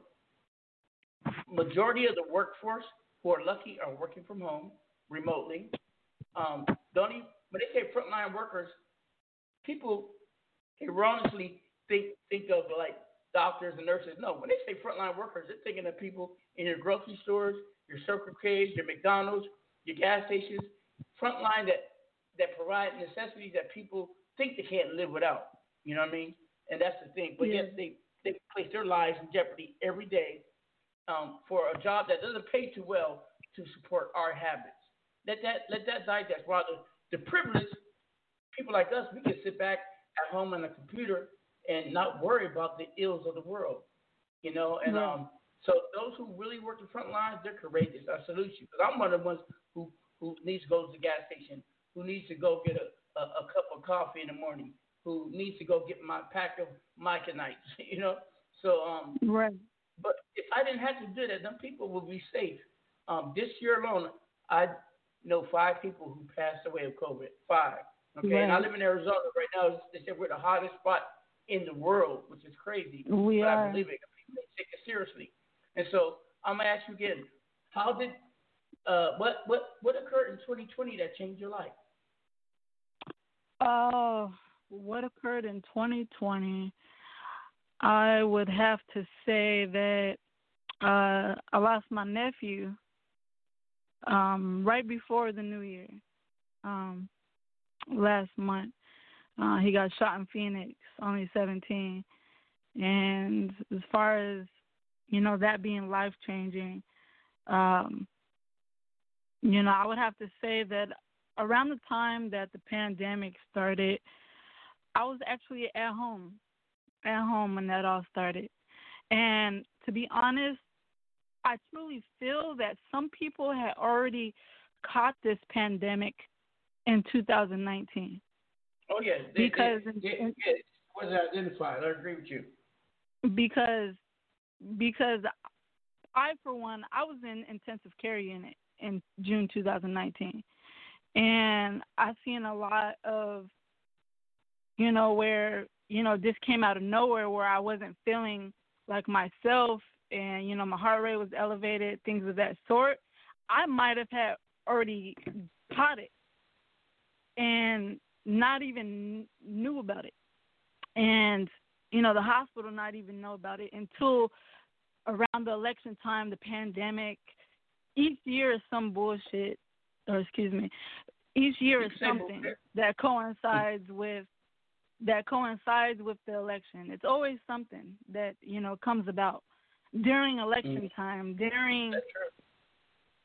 majority of the workforce who are lucky are working from home remotely. Um, don't even when they say frontline workers, people erroneously think think of like doctors and nurses. No, when they say frontline workers, they're thinking of people in your grocery stores, your Circle K's, your McDonald's, your gas stations, frontline that that provide necessities that people think they can't live without. You know what I mean? And that's the thing. But Yeah. yet they they place their lives in jeopardy every day um, for a job that doesn't pay too well to support our habits. Let that let that digest. While the, the privileged people like us, we can sit back at home on a computer and not worry about the ills of the world. You know, and um, so those who really work the front lines, they're courageous. I salute you because I'm one of the ones who who needs to go to the gas station, who needs to go get a, a, a cup of coffee in the morning, who needs to go get my pack of Myconites, you know. So um, Right. but if I didn't have to do that, then people would be safe. Um, this year alone, I know five people who passed away of COVID. Five. Okay, and I live in Arizona right now. They said we're the hottest spot in the world, which is crazy. We but are. I believe it. People take it seriously. And so I'm gonna ask you again: How did uh, what what what occurred in 2020 that changed your life? Oh, what occurred in 2020? I would have to say that uh, I lost my nephew um, right before the new year. Um, last month. Uh, he got shot in Phoenix, only 17. And as far as you know, that being life changing, um, you know, I would have to say that around the time that the pandemic started, I was actually at home, at home when that all started. And to be honest, I truly feel that some people had already caught this pandemic in 2019. Oh yeah, they, because they, they, yeah, it was identified. I agree with you. Because because I for one I was in intensive care unit in June 2019, and I've seen a lot of you know where you know this came out of nowhere where I wasn't feeling like myself and you know my heart rate was elevated, things of that sort. I might have had already caught it and not even knew about it. And, you know, the hospital not even know about it until around the election time, the pandemic. Each year is some bullshit, or excuse me, each year is something that coincides with that coincides with the election. It's always something that you know comes about during election Mm. time, during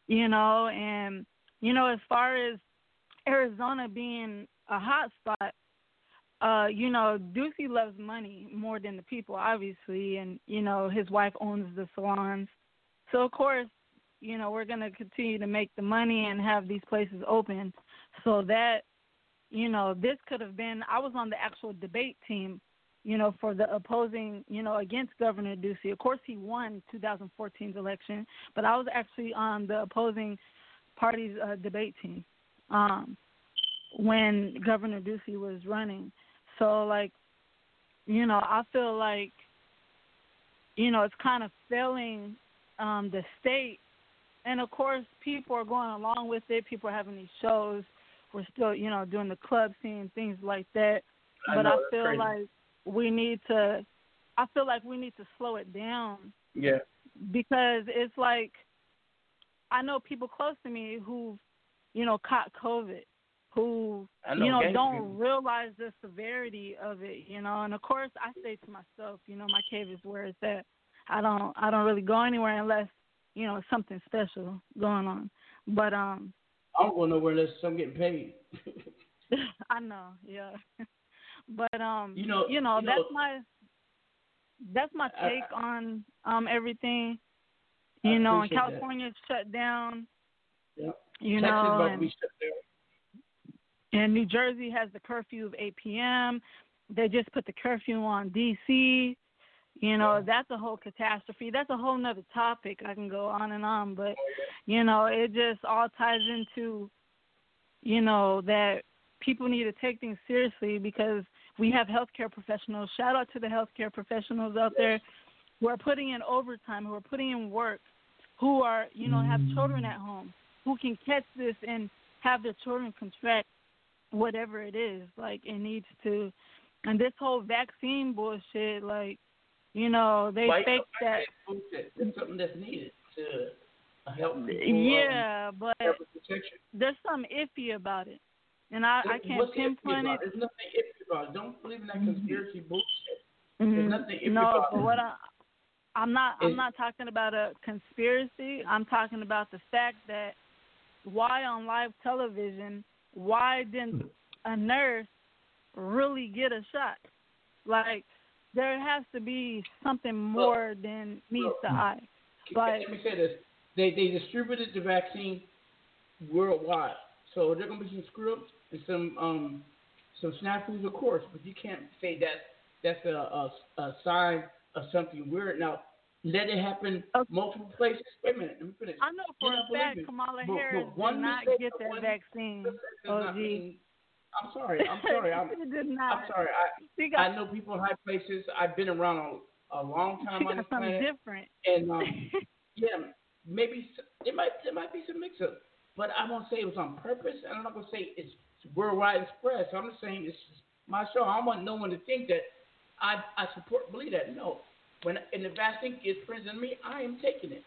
you know, and you know, as far as Arizona being a hot spot, uh, you know, Ducey loves money more than the people, obviously, and you know, his wife owns the salons, so of course, you know, we're gonna continue to make the money and have these places open, so that, you know, this could have been. I was on the actual debate team, you know, for the opposing, you know, against Governor Ducey. Of course, he won 2014's election, but I was actually on the opposing party's uh, debate team um, when Governor Ducey was running. So, like, you know, I feel like, you know, it's kind of failing um, the state. And of course, people are going along with it. People are having these shows. We're still, you know, doing the club scene, things like that. I but know, I feel crazy. like we need to. I feel like we need to slow it down Yeah. because it's like I know people close to me who, you know, caught COVID, who know you know don't people. realize the severity of it, you know. And of course, I say to myself, you know, my cave is where it's at. I don't I don't really go anywhere unless you know something special going on. But um, I don't go nowhere unless I'm getting paid. I know, yeah. but um, You know- you know, you that's know- my that's my I- take on um everything. I You know, and appreciate that. California's shut down. Yep. You Texas know, about to and, be shut down. and New Jersey has the curfew of 8 p.m. They just put the curfew on D.C. You know, that's a whole catastrophe. That's a whole nother topic. I can go on and on, but you know, it just all ties into, you know, that people need to take things seriously because we have healthcare professionals. Shout out to the healthcare professionals out there who are putting in overtime, who are putting in work, who are, you know, have children at mm-hmm. home, who can catch this and have their children contract whatever it is. Like it needs to and this whole vaccine bullshit, like, you know, they Why you fake don't that like bullshit? That's something that's needed to help people. Yeah, um, but there's something iffy about it. And I, I can't What's pinpoint it. There's nothing iffy about it. Don't believe in that conspiracy bullshit. Mhm. There's nothing iffy no, about but it. what I I'm not I'm not talking about a conspiracy. I'm talking about the fact that why on live television, why didn't a nurse really get a shot? Like there has to be something more than meets the eye. Like Let me say this: they they distributed the vaccine worldwide, so there gonna be some screw ups and some um some snafus, of course. But you can't say that that's a a, a sign of something weird. Now let it happen multiple places. Wait a minute, let me finish. I know for a fact. Kamala Harris but one did not get that vaccine. OG. I'm sorry. I'm sorry. I'm. I'm sorry. I, got- I know people in high places. I've been around a, a long time She on got this something planet. different. And um, yeah, maybe it might there might be some mix up, but I won't say it was on purpose, and I'm not gonna say it's worldwide spread. So I'm just saying it's my show. I want no one to think that I I support believe that. No, when and the vaccine gets presented to me, I am taking it.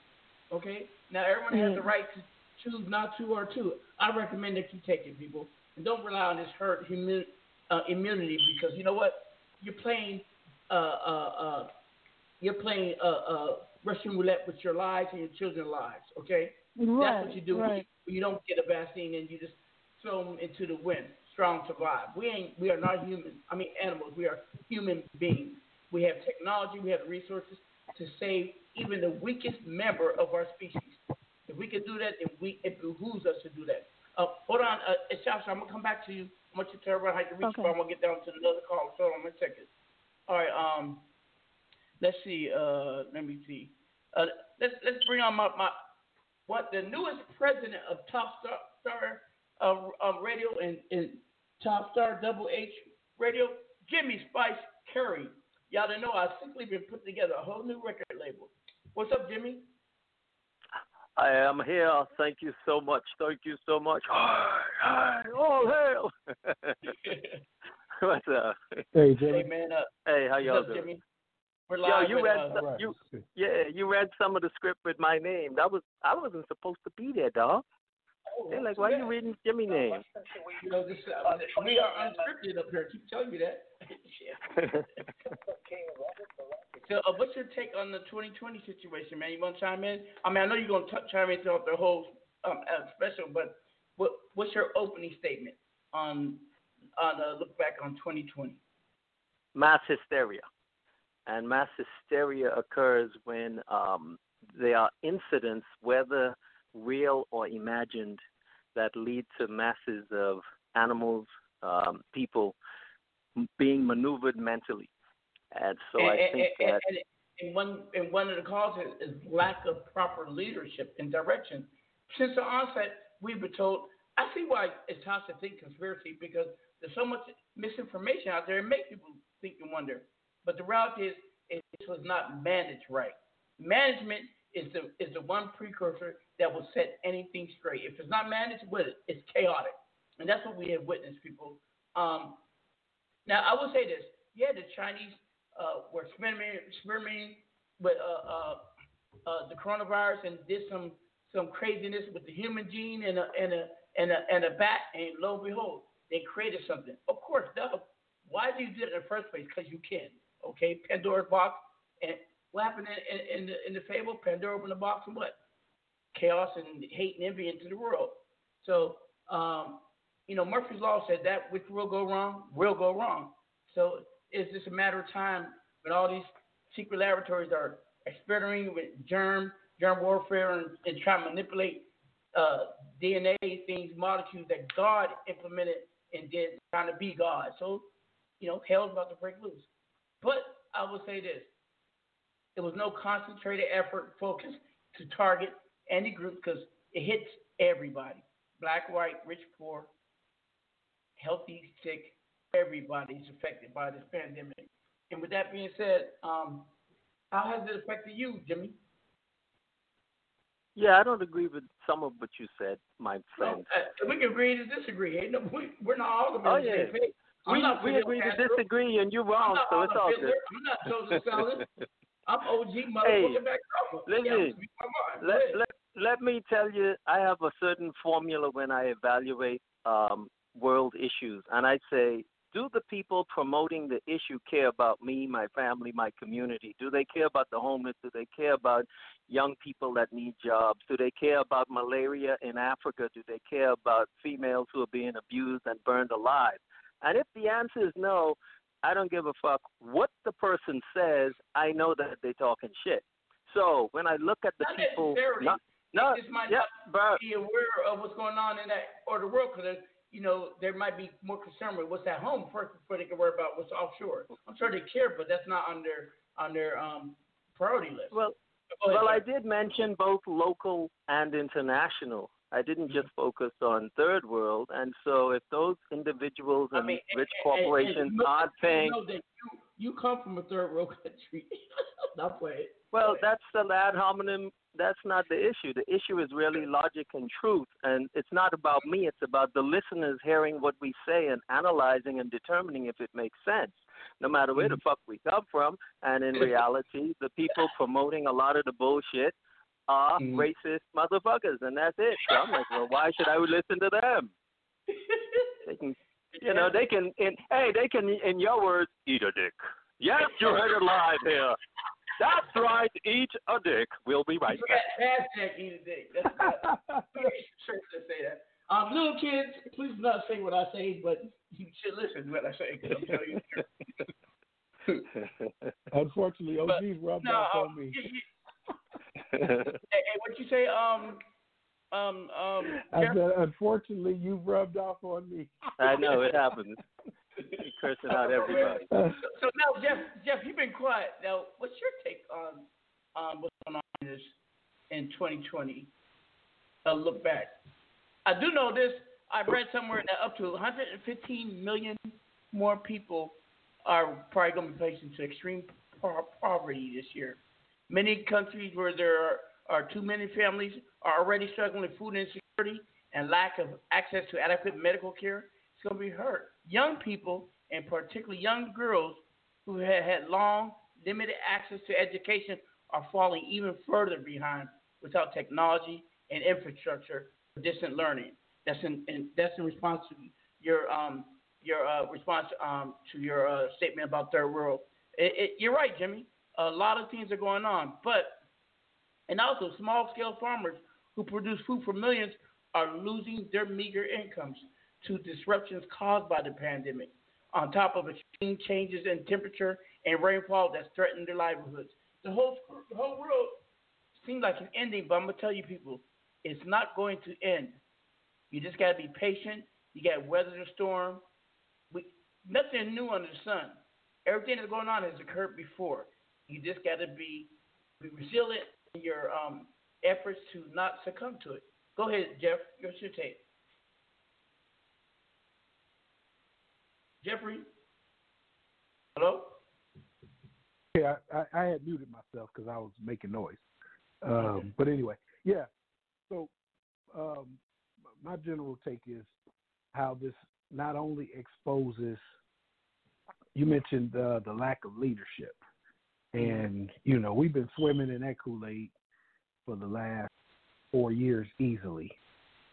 Okay. Now everyone has the Mm. right to, choose not to or to. I recommend that you take it, people, and don't rely on this herd immu- uh, immunity because you know what? You're playing, uh, uh, uh, you're playing uh, uh, Russian roulette with your lives and your children's lives. Okay, Right, that's what you do. when right. You, you don't get a vaccine and you just throw them into the wind. Strong survive. We ain't. We are not human. I mean animals. We are human beings. We have technology. We have resources to save even the weakest member of our species. If we can do that, then we it behooves us to do that. Uh, hold on, uh, Shasha, I'm gonna come back to you. I want you to tell everybody how to reach Okay. you. I'm gonna get down to another call. So I'm gonna check it. All right. Um, let's see. Uh, let me see. Uh, let's let's bring on my, my what the newest president of Top Star, Star uh, uh, Radio and, and Top Star Double H Radio, Jimmy Spice Curry. Y'all don't know I've simply been putting together a whole new record label. What's up, Jimmy? I am here. Thank you so much. Thank you so much. Hi, hi, all hail. What's up? Hey, Jimmy. Hey man, uh, Hey, how y'all up, doing? Jimmy? We're Yo, live. you read some, you yeah, you read some of the script with my name. That was I wasn't supposed to be there, dog. They're like, why are you reading Jimmy name? You know, this, uh, we are unscripted up here. I keep telling you that. so, uh, what's your take on the 2020 situation, man? You want to chime in? I mean, I know you're going to chime in throughout the whole um, uh, special, but what what's your opening statement on on uh, look back on 2020? mass hysteria. And mass hysteria occurs when um, there are incidents, whether real or imagined, that lead to masses of animals, um, people being maneuvered mentally. And so and, I and- think and, that and, one and one of the causes is lack of proper leadership and direction. Since the onset, we've been told. I see why it's time to think conspiracy because there's so much misinformation out there. It makes people think and wonder. But the reality is, it this was not managed right. Management is the is the one precursor that will set anything straight. If it's not managed with it, it's chaotic, and that's what we have witnessed, people. Um, now, I will say this: yeah, the Chinese uh, were experimenting, with uh, uh, uh, the coronavirus and did some some craziness with the human gene and a and a and a and a bat, and lo and behold, they created something. Of course, duh. Why do you do it in the first place? Because you can. Okay, Pandora's box, and what happened in, in, in the in the fable? Pandora opened the box and what? Chaos and hate and envy into the world. So, um, you know, Murphy's law said that which will go wrong will go wrong. So it's just a matter of time when all these secret laboratories are experimenting with germ, germ warfare, and, and trying to manipulate uh, DNA things, molecules that God implemented and did, trying to be God. So, you know, hell's about to break loose. But I will say this: there was no concentrated effort, focus to target any group because it hits everybody black, white, rich, poor, healthy, sick. Everybody's affected by this pandemic. And with that being said, um, how has it affected you, Jimmy? yeah, I don't agree with some of what you said, my friend. Uh, we can agree to disagree. Ain't no, we, we're not all Oh the yeah, same page. We we agree to disagree, and you're wrong, so it's all good. I'm not Joseph Stalin. I'm OG Hey, motherfucking back. Yeah, listen. Go let, let, let me tell you, I have a certain formula when I evaluate um, world issues. And I say, do the people promoting the issue care about me, my family, my community? Do they care about the homeless? Do they care about young people that need jobs? Do they care about malaria in Africa? Do they care about females who are being abused and burned alive? And if the answer is no, I don't give a fuck what the person says. I know that they're talking shit. So when I look at the Not people, not, no, They just might yeah, not be aware of what's going on in that or the world because you know they might be more concerned with what's at home first before they can worry about what's offshore. I'm sure they care, but that's not on their on their um priority list. Well, well, I did mention both local and international. I didn't just mm-hmm. focus on third world, and so if those individuals and mean, rich and- and- and corporations aren't you paying, know that you, you come from a third world country. not play it. well, that's the ad hominem. That's not the issue. The issue is really logic and truth, and it's not about me. It's about the listeners hearing what we say and analyzing and determining if it makes sense, no matter where the mm-hmm. fuck we come from. And in reality, the people promoting a lot of the bullshit are Mm. racist motherfuckers, and that's it. So I'm like, well, why should I listen to them? They can, you know, they can. In, hey, they can, in your words, eat a dick. Yes, you heard it live here. That's right, eat a dick. We'll be right back. Hashtag eat a dick. That's right. Church to say that. Um, little kids, please do not say what I say, but you should listen to what I say. 'cause I'm telling you. Unfortunately, OG's rubbed No, off on me. you- you- hey, hey, what you say? Um, um, um. I said, unfortunately, you've rubbed off on me. I know it happens. You're cursing out everybody. So, so now, Jeff, Jeff, you've been quiet. Now, what's your take on on what's going on in this in 2020? A look back. I do know this. I read somewhere that up to 115 million more people are probably going to be faced into extreme poverty this year. Many countries where there are, are too many families are already struggling with food insecurity and lack of access to adequate medical care. It's going to be hurt. Young people, and particularly young girls who had had long, limited access to education, are falling even further behind without technology and infrastructure for distant learning. That's in, in that's in response to your um your uh, response um to your uh, statement about third world. It, it, you're right, Jimmy. A lot of things are going on, but and also small scale farmers who produce food for millions are losing their meager incomes to disruptions caused by the pandemic, on top of extreme changes in temperature and rainfall that's threatened their livelihoods. The whole the whole world seems like an ending, but I'm gonna tell you people, it's not going to end. You just gotta be patient. You gotta weather the storm. We, nothing new under the sun. Everything that's going on has occurred before. You just gotta be be resilient in your um, efforts to not succumb to it. Go ahead, Jeff. What's your take? Jeffrey? Hello? Yeah, I, I had muted myself because I was making noise. Um, but anyway, yeah. So um, my general take is how this not only exposes. You mentioned uh, the lack of leadership, and you know we've been swimming in that Kool Aid for the last four years easily.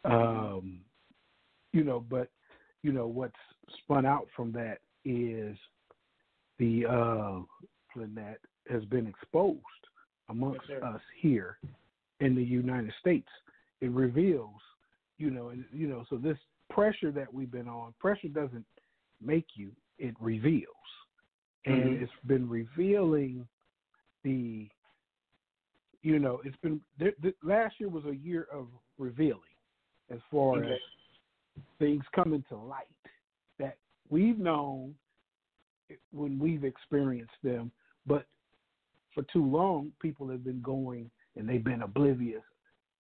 Um, you know, but you know what's spun out from that is the uh, that has been exposed amongst Yes, us here in the United States. It reveals, you know, and you know, so this pressure that we've been on, pressure doesn't make you, it reveals. And Mhm. it's been revealing the you know, it's been th- th- last year was a year of revealing as far Okay. as things coming to light that we've known when we've experienced them, but for too long, people have been going and they've been oblivious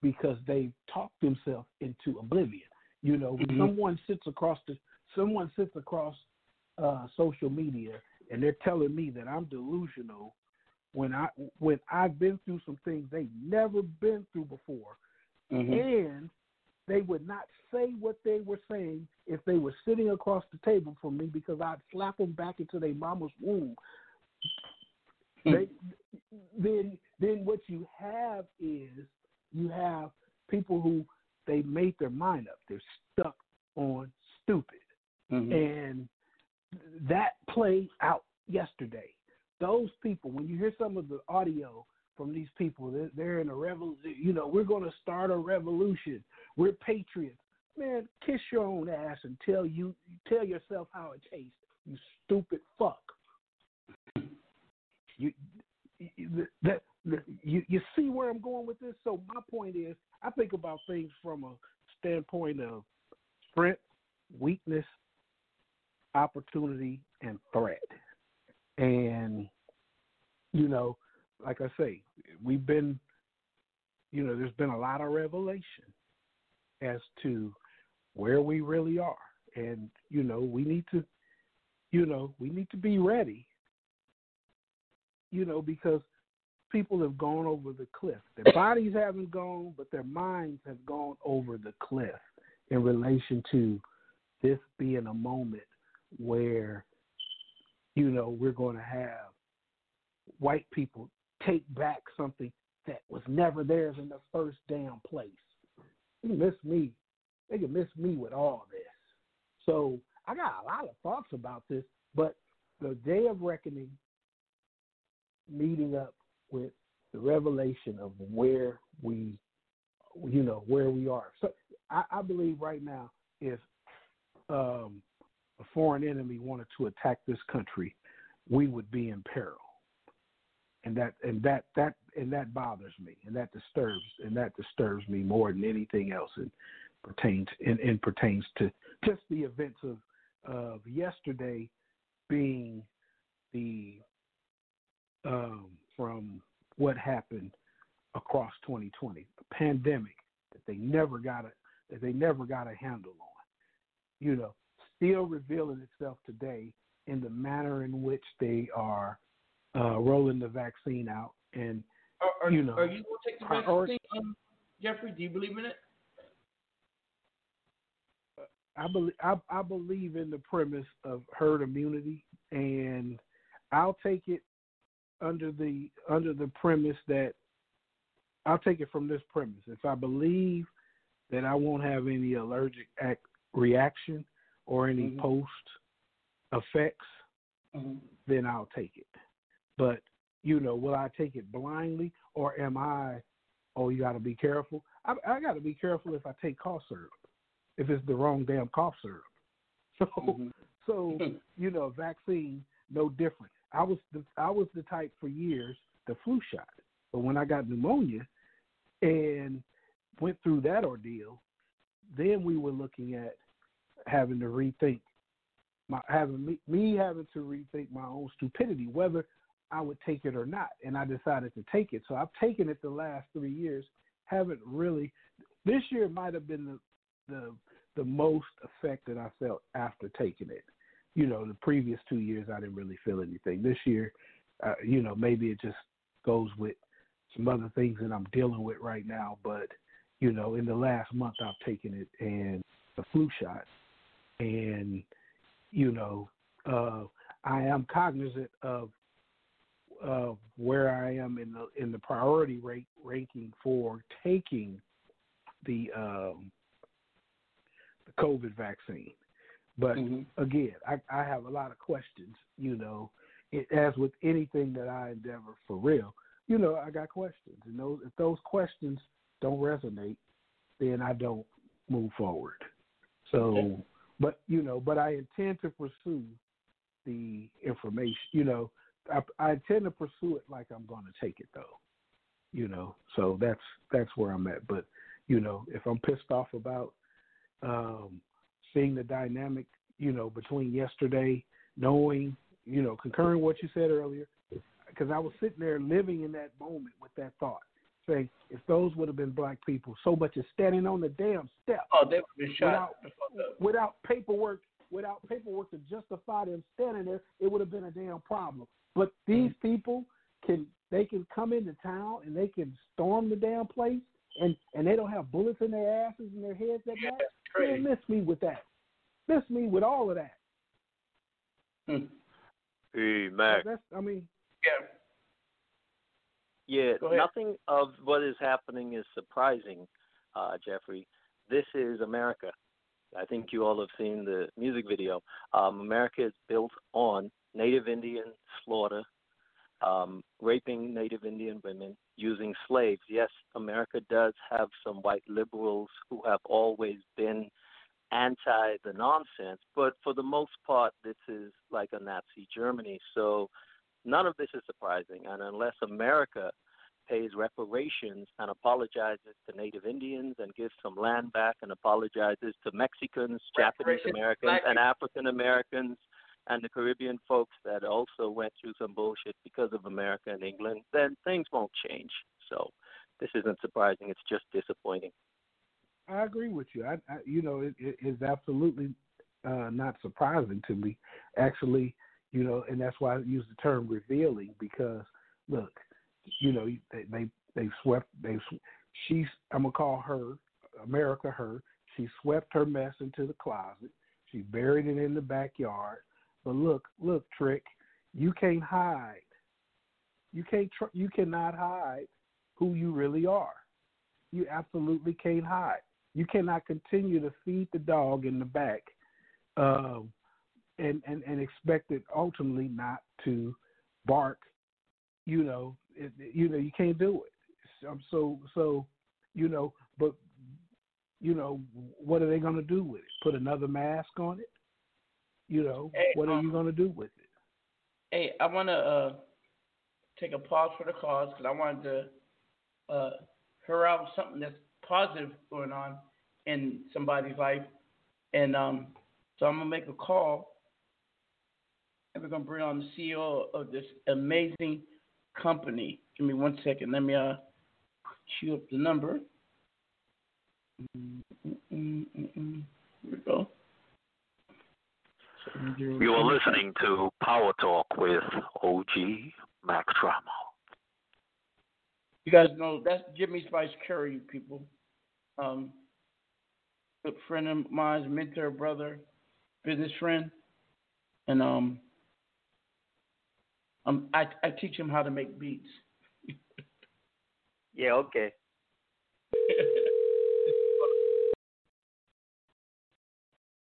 because they've talked themselves into oblivion. You know, when Mhm. someone sits across the someone sits across uh, social media and they're telling me that I'm delusional when I when I've been through some things they've never been through before, mm-hmm. and they would not say what they were saying if they were sitting across the table from me because I'd slap them back into their mama's womb. Hmm. They, then then what you have is you have people who they made their mind up. They're stuck on stupid. Mm-hmm. And that played out yesterday. Those people, when you hear some of the audio from these people, they're, they're in a revolution. You know, we're going to start a revolution. We're patriots. Man, kiss your own ass and tell you tell yourself how it tastes. You stupid fuck. You that- you you see where I'm going with this. So my point is, I think about things from a standpoint of strength, weakness, opportunity, and threat. And you know, like I say, we've been, you know, there's been a lot of revelation as to where we really are, and you know, we need to, you know, we need to be ready. You know, because people have gone over the cliff. Their bodies haven't gone, but their minds have gone over the cliff in relation to this being a moment where, you know, we're going to have white people take back something that was never theirs in the first damn place. They can miss me. They can miss me with all this. So I got a lot of thoughts about this, but the day of reckoning, meeting up with the revelation of where we, you know, where we are. So I, I believe right now, if um, foreign enemy wanted to attack this country, we would be in peril. And that and that that and that bothers me and that disturbs and that disturbs me more than anything else and pertains and, and pertains to just the events of of yesterday being the um, from what happened across 2020 a pandemic that they never got a that they never got a handle on. You know still revealing itself today in the manner in which they are uh, rolling the vaccine out, and Are, are, you know, are you going to take the vaccine, um, Jeffrey? Do you believe in it? I believe I, I believe in the premise of herd immunity, and I'll take it under the under the premise that I'll take it from this premise. If I believe that I won't have any allergic act, reaction or any Mm-hmm. post effects, then I'll take it. But you know, will I take it blindly, or am I? Oh, you got to be careful. I, I got to be careful if I take cough syrup, if it's the wrong damn cough syrup. So, so you know, vaccine no different. I was the I was the type for years the flu shot, but when I got pneumonia and went through that ordeal, then we were looking at having to rethink my having me, me having to rethink my own stupidity whether I would take it or not, and I decided to take it. So I've taken it the last three years. Haven't really. This year might have been the the the most affected I felt after taking it. You know, the previous two years I didn't really feel anything. This year, uh, you know, maybe it just goes with some other things that I'm dealing with right now. But you know, in the last month I've taken it and the flu shot, and you know, uh, I am cognizant of of where I am in the in the priority rate ranking for taking the um, the COVID vaccine. But again, I, I have a lot of questions. You know, it, as with anything that I endeavor for real, you know, I got questions, and those if those questions don't resonate, then I don't move forward. So, but you know, but I intend to pursue the information. You know, I, I intend to pursue it like I'm going to take it though. You know, so that's that's where I'm at. But you know, if I'm pissed off about um, seeing the dynamic, you know, between yesterday, knowing, you know, concurring what you said earlier, because I was sitting there living in that moment with that thought, saying if those would have been black people, so much as standing on the damn step. Oh, they would have been shot. Without, without paperwork, without paperwork to justify them standing there, it would have been a damn problem. But these mm-hmm. people can they can come into town and they can storm the damn place and and they don't have bullets in their asses and their heads that night. Man, miss me with that. Miss me with all of that. Hmm. Hey, Mack. That's I mean Yeah. Yeah, nothing of what is happening is surprising, uh, Jeffrey. This is America. I think you all have seen the music video. Um, America is built on Native Indian slaughter, um, raping Native Indian women, using slaves. Yes, America does have some white liberals who have always been anti the nonsense, but for the most part, this is like a Nazi Germany. So none of this is surprising. And unless America pays reparations and apologizes to Native Indians and gives some land back and apologizes to Mexicans, Japanese Americans, black and. African Americans and the Caribbean folks that also went through some bullshit because of America and England, then things won't change. So this isn't surprising. It's just disappointing. I agree with you. I, I you know, it, it is absolutely uh, not surprising to me. Actually, you know, and that's why I use the term revealing because look, you know, they they they swept they she's I'm gonna call her America her. She swept her mess into the closet. She buried it in the backyard. But look, look, trick, you can't hide. You can't tr- you cannot hide who you really are. You absolutely can't hide. You cannot continue to feed the dog in the back, and and and expect it ultimately not to bark. You know, it, you know you can't do it. So so, so you know, but you know, what are they going to do with it? Put another mask on it? You know, Hey, what are um, you going to do with it? Hey, I want to uh, take a pause for the cause because I wanted to uh, hear out something that's positive going on in somebody's life. And um, so I'm going to make a call and we're going to bring on the CEO of this amazing company. Give me one second. Let me uh, shoot up the number. Here we go. You are listening to Power Talk with OG Mack Drama. You guys know that's Jimmy Spice Curry, people. Um, good friend of mine, mentor, brother, business friend, and um, um, I I teach him how to make beats. Yeah, okay.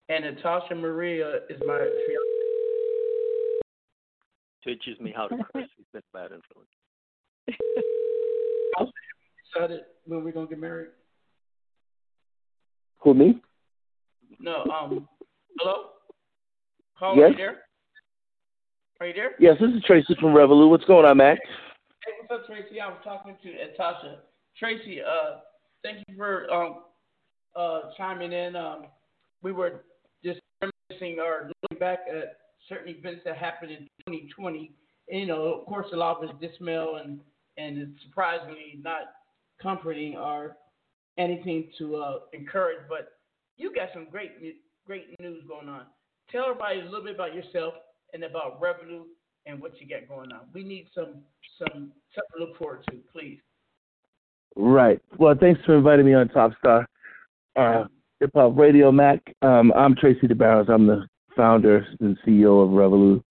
and Natasha Maria is my fiance. Teaches me how to curse. He's been a bad influence. Decided when we're gonna get married? Who me? No, um, hello. Call Yes? you there? Are you there? Yes, this is Tracy from Revolut. What's going on, Mack? Hey, what's up, Tracy? I was talking to Natasha. Tracy, uh, thank you for um, uh, chiming in. Um, we were just reminiscing or looking back at certain events that happened in 2020. And, you know, of course, a lot of it's dismal and and it's surprisingly not comforting or anything to uh, encourage. But you got some great great news going on. Tell everybody a little bit about yourself and about revenue and what you got going on. We need some some something to look forward to, please. Right. Well, thanks for inviting me on Top Star uh, Hip Hop Radio, Mack. Um, I'm Tracy DeBarros. I'm the founder and CEO of Revolut.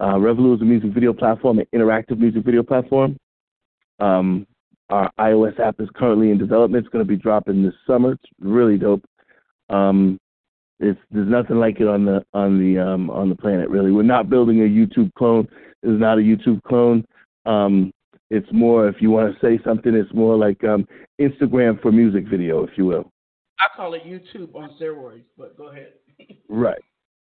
Uh, Revolut is a music video platform, an interactive music video platform. Um, our iOS app is currently in development. It's going to be dropping this summer. It's really dope. Um, it's there's nothing like it on the on the um, on the planet. Really, we're not building a YouTube clone. It's not a YouTube clone. Um, it's more, if you want to say something, it's more like um, Instagram for music video, if you will. I call it YouTube on steroids, but go ahead. Right.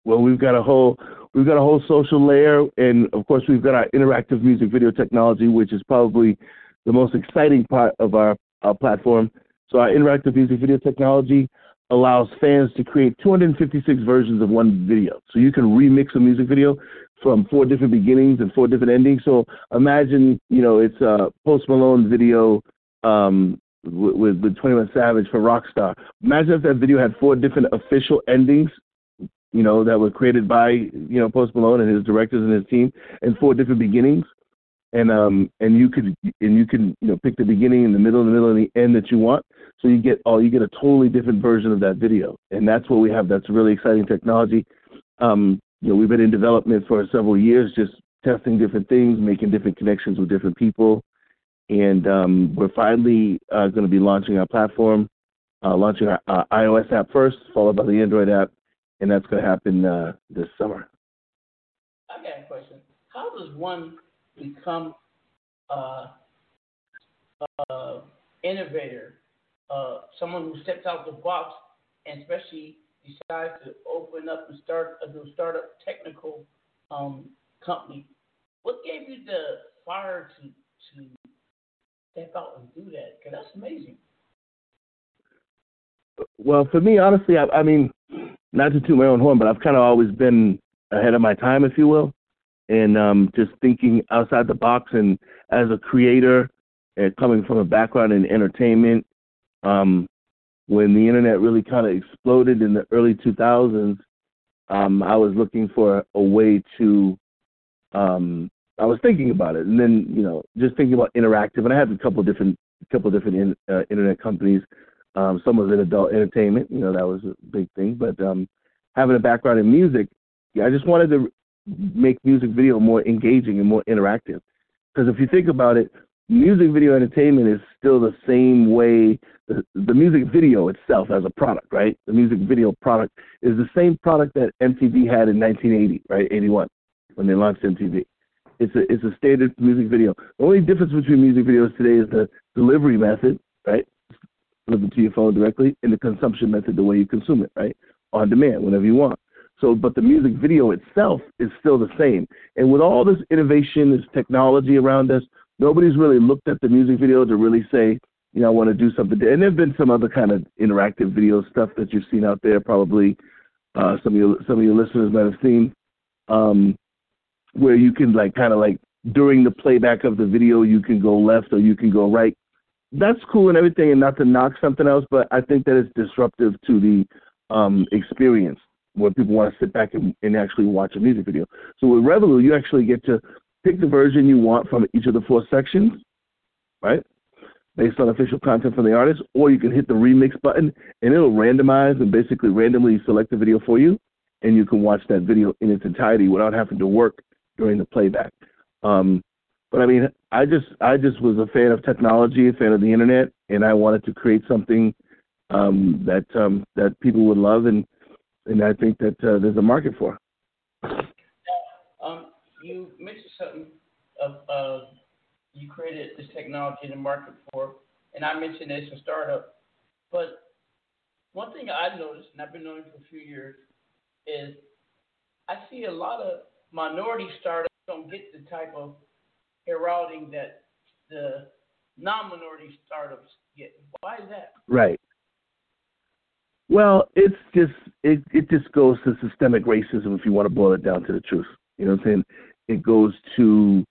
Well, we've got a whole we've got a whole social layer, and of course, we've got our interactive music video technology, which is probably the most exciting part of our, our platform. So, our interactive music video technology allows fans to create 256 versions of one video. So you can remix a music video from four different beginnings and four different endings. So imagine, you know, it's a Post Malone video um, with, with 21 Savage for Rockstar. Imagine if that video had four different official endings, you know, that were created by, you know, Post Malone and his directors and his team, and four different beginnings. And um and you could and you can you know pick the beginning and the middle and the middle and the end that you want. So you get oh you get a totally different version of that video, and that's what we have. That's really exciting technology. Um, you know, we've been in development for several years, just testing different things, making different connections with different people, and um, we're finally uh, going to be launching our platform, uh, launching our uh, iOS app first, followed by the Android app, and that's going to happen uh, this summer. I got a question. How does one become uh, uh, innovator, uh, someone who steps out the box, and especially decides to open up and start a new startup technical um, company? What gave you the fire to to step out and do that? Because that's amazing. Well, for me, honestly, I, I mean, not to toot my own horn, but I've kind of always been ahead of my time, if you will, and um, just thinking outside the box. And as a creator, and coming from a background in entertainment, um, when the internet really kind of exploded in the early 2000s, um, I was looking for a way to. Um, I was thinking about it, and then you know, just thinking about interactive. And I had a couple different, couple different in, uh, internet companies. Um, some was in adult entertainment, you know, that was a big thing. But um, having a background in music, I just wanted to make music video more engaging and more interactive. Because if you think about it, music video entertainment is still the same way the, the music video itself as a product, right? The music video product is the same product that MTV had in 1980, right? 81 when they launched MTV. It's a it's a standard music video. The only difference between music videos today is the delivery method, right? Delivered to your phone directly, and the consumption method, the way you consume it, right? On demand, whenever you want. So, but the music video itself is still the same. And with all this innovation, this technology around us, nobody's really looked at the music video to really say, you know, I want to do something. And there've been some other kind of interactive video stuff that you've seen out there. Probably uh, some of your some of your listeners might have seen, um, where you can like kind of like during the playback of the video, you can go left or you can go right. That's cool and everything, and not to knock something else, but I think that it's disruptive to the um, experience when people want to sit back and, and actually watch a music video. So with Revolut, you actually get to pick the version you want from each of the four sections, right? Based on official content from the artist, or you can hit the remix button and it'll randomize and basically randomly select the video for you, and you can watch that video in its entirety without having to work during the playback. Um, but I mean, I just I just was a fan of technology, a fan of the internet, and I wanted to create something um, that um, that people would love, and and I think that uh, there's a market for. Um, you mentioned something of uh, you created this technology in the market for, and I mentioned it's a startup. But one thing I noticed, and I've been knowing for a few years, is I see a lot of minority startups don't get the type of heralding that the non-minority startups get. Why is that? Right. Well, it's just it it just goes to systemic racism if you want to boil it down to the truth. You know what I'm saying? It goes to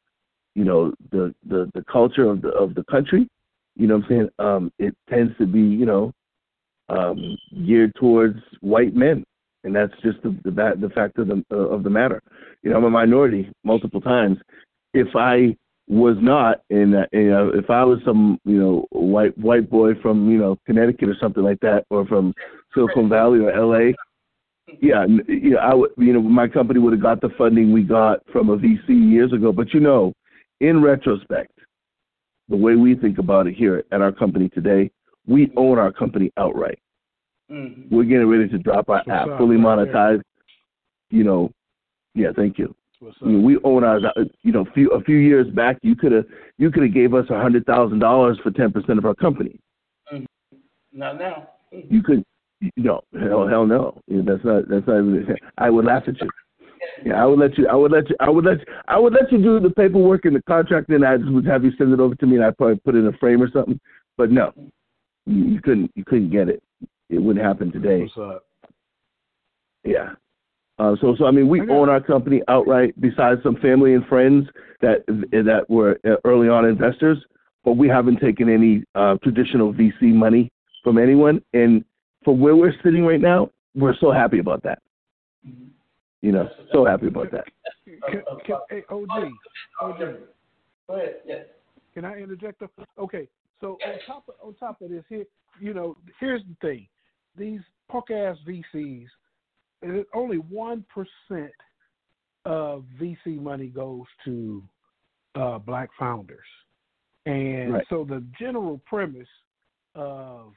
you know the the the culture of the of the country. You know what I'm saying? Um, it tends to be you know um, geared towards white men, and that's just the the, the fact of the uh, of the matter. You know, I'm a minority multiple times. If I was not in that, you know, if I was some, you know, white white boy from, you know, Connecticut or something like that, or from Silicon Valley or LA, yeah, yeah, I would, you know, my company would have got the funding we got from a VC years ago. But you know, in retrospect, the way we think about it here at our company today, we own our company outright. Mm-hmm. We're getting ready to drop our app fully monetized. You know, yeah, thank you. You know, we own our, you know, few, a few years back, you could have you could have gave us a hundred thousand dollars for ten percent of our company. Mm-hmm. Not now. You could, no, hell, hell no. Yeah, that's not that's not. Even, I would laugh at you. Yeah, I would let you. I would let you. I would let. You, I would let you do the paperwork and the contract, and I just would have you send it over to me, and I'd probably put it in a frame or something. But no, you, you couldn't. You couldn't get it. It wouldn't happen today. What's up? Yeah. Uh, so, so I mean, we own our company outright. Besides some family and friends that that were early on investors, but we haven't taken any uh, traditional VC money from anyone. And for where we're sitting right now, we're so happy about that. You know, so happy about that. Can, can, hey, OG, OG. Go ahead. Yes. Can I interject? Okay, so on top of, on top of this, here, you know, here's the thing: these punk ass VCs, only one percent of VC money goes to uh, black founders, and Right. so the general premise of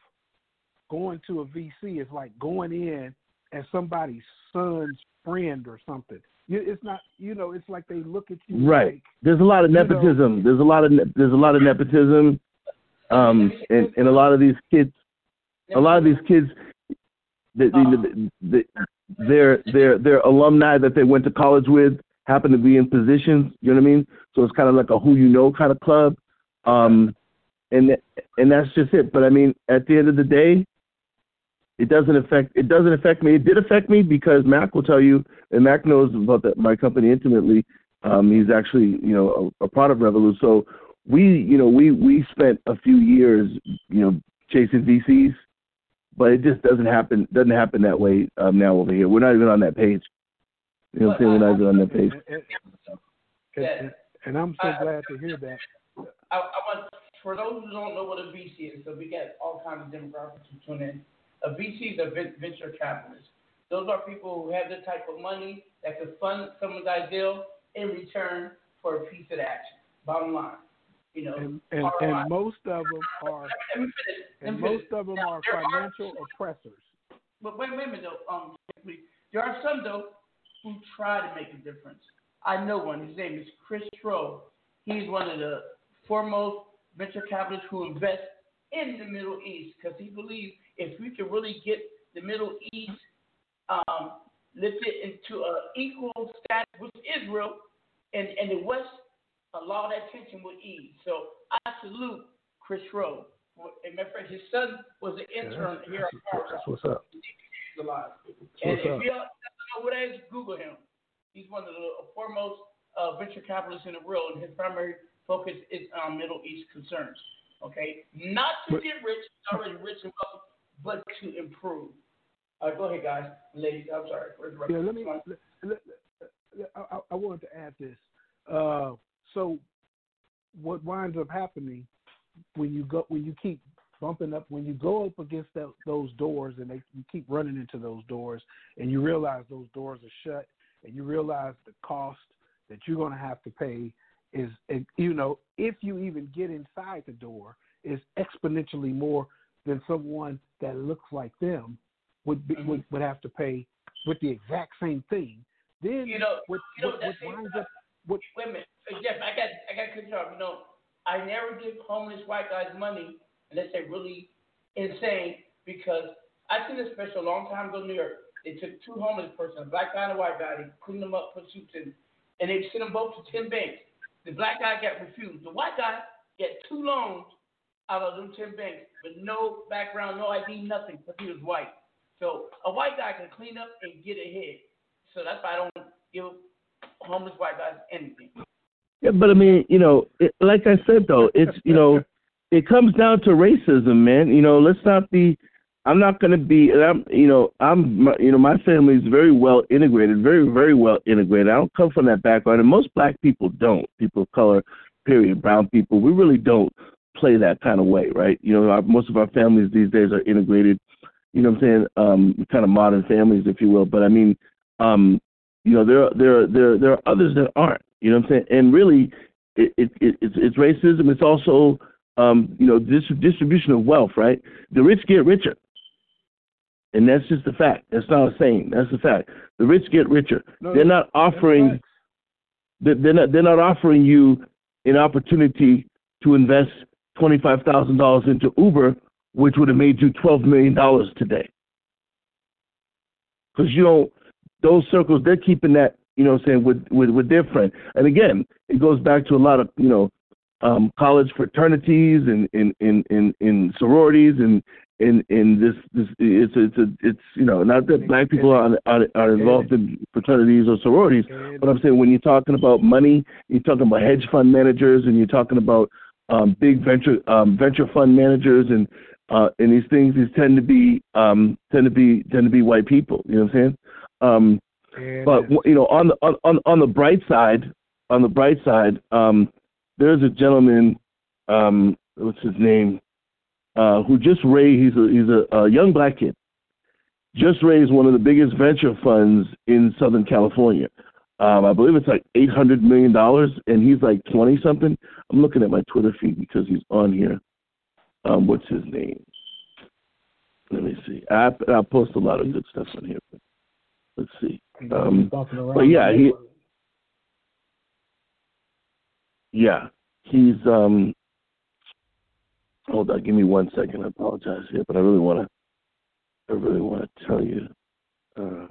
going to a VC is like going in as somebody's son's friend or something. It's not, you know, it's like they look at you Right. like There's a lot of you know- nepotism. There's a lot of ne- there's a lot of nepotism, um, and and a lot of these kids, a lot of these kids, the, the, the, the, their their their alumni that they went to college with happen to be in positions. You know what I mean? So it's kind of like a who you know kind of club, um, and and that's just it. But I mean, at the end of the day, it doesn't affect it doesn't affect me. It did affect me because Mack will tell you, and Mack knows about the, my company intimately. Um, he's actually you know a, a part of Revohloo. So we you know we we spent a few years you know chasing VCs, but it just doesn't happen doesn't happen that way um, now over here. We're not even on that page. You know what I'm saying? We're not even on that page. and, and, and, and I'm so glad to hear that. I, I want for those who don't know what a VC is, so we got all kinds of demographics who tune in. A VC is a venture capitalist. Those are people who have the type of money that could fund someone's ideal in return for a piece of the action. Bottom line. You know, and and, and most of them are Let me finish. Let and most of them Now, are financial oppressors. But wait, wait a minute though. Um, there are some though who try to make a difference. I know one. His name is Chris Stroh. He's one of the foremost venture capitalists who invest in the Middle East because he believes if we can really get the Middle East um, lifted into an equal status with Israel and, and the West, a lot of that tension would ease. So I salute Chris Stroh. And my friend, his son was an intern Yeah, here at Harvard. that's what's up. He's alive. And what's if up. you don't know who that is, Google him. He's one of the foremost uh, venture capitalists in the world, and his primary focus is on Middle East concerns. Okay, not to But- get rich, already rich and wealthy, but to improve. All right, go ahead, guys, ladies. I'm sorry for interrupting. Yeah, let me. Let, let, let- I, I- I wanted to add this. Uh, so, what winds up happening when you go when you keep bumping up when you go up against that, those doors and they you keep running into those doors and you realize those doors are shut and you realize the cost that you're going to have to pay is you know if you even get inside the door is exponentially more than someone that looks like them would be, mm-hmm. would would have to pay with the exact same thing. Then You know, what, you know what, what winds up what Wait a minute, Uh, Jeff. I got, I got to cut you off. You know, I never give homeless white guys money unless they're really insane. Because I seen a special a long time ago in New York. They took two homeless persons, a black guy and a white guy. They cleaned them up, put suits in, and they sent them both to ten banks. The black guy got refused. The white guy got two loans out of them ten banks, but no background, no ID, nothing, because he was white. So a white guy can clean up and get ahead. So that's why I don't give homeless white guys anything. Yeah, but I mean, you know, it, like I said though, it's you know, it comes down to racism, man. You know, let's not be. I'm not going to be. and I'm, you know, I'm, my- you know, my family is very well integrated, very, very well integrated. I don't come from that background, and most black people don't. People of color, period, brown people, we really don't play that kind of way, right? You know, our, most of our families these days are integrated. You know what I'm saying? Um, kind of modern families, if you will. But I mean, um, you know, there, are- there, are- there, are- there are others that aren't. You know what I'm saying? And really, it, it, it it's, it's racism. It's also, um, you know, dis- distribution of wealth, right? The rich get richer. And that's just a fact. That's not a saying. That's a fact. The rich get richer. No, they're not offering. They're they're not. They're not offering you an opportunity to invest twenty five thousand dollars into Uber, which would have made you twelve million dollars today. Because you don't. Those circles, they're keeping that. You know, what I'm saying with with with their friend. And again, it goes back to a lot of you know, um, college fraternities and in in in in sororities and in in this this it's it's a, it's you know not that black people are are, are involved in fraternities or sororities, but I'm saying when you're talking about money, you're talking about hedge fund managers and you're talking about um, big venture um, venture fund managers and uh, and these things these tend to be um, tend to be tend to be white people. You know what I'm saying? Um, but you know on the on, on on the bright side on the bright side um, there's a gentleman um, what's his name uh, who just raised he's a he's a, a young black kid just raised one of the biggest venture funds in Southern California. Um, I believe it's like eight hundred million dollars, and he's like twenty something. I'm looking at my Twitter feed because he's on here. Um, what's his name? Let me see. I I post a lot of good stuff on here. Let's see. Um, but yeah, he. Yeah, he's um. Hold on, give me one second. I apologize here, but I really want to. I really want to tell you. Uh,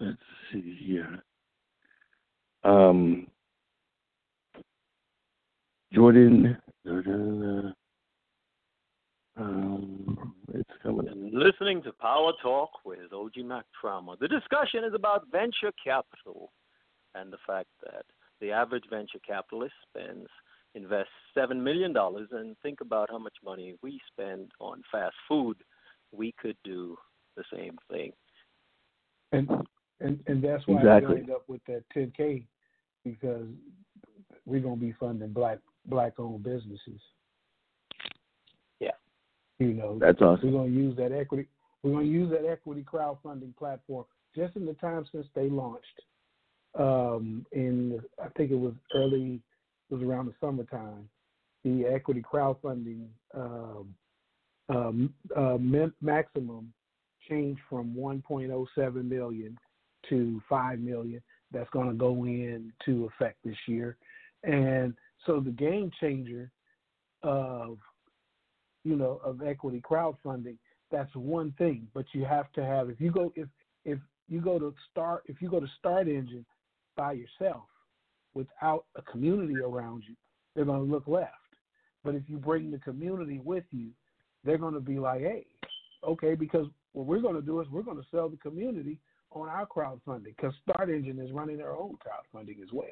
let's see here. Um, Jordan. Jordan uh, um, it's coming in. Listening to Power Talk with OG Mack Drama. The discussion is about venture capital and the fact that the average venture capitalist spends invests seven million dollars and think about how much money we spend on fast food. We could do the same thing. and and and that's why Exactly. we end up with that 10k because we're gonna be funding black black owned businesses. You know That's awesome. We're gonna use that equity. We're gonna use that equity crowdfunding platform just in the time since they launched. um, in I think it was early, it was around the summertime. The equity crowdfunding um, um, uh, maximum changed from 1.07 million to 5 million. That's going to go into effect this year, and so the game changer of you know of equity crowdfunding that's one thing. But you have to have if you go if if you go to start if you go to start engine by yourself without a community around you they're going to look left. But if you bring the community with you they're going to be like hey okay because what we're going to do is we're going to sell the community on our crowdfunding because start engine is running their own crowdfunding as well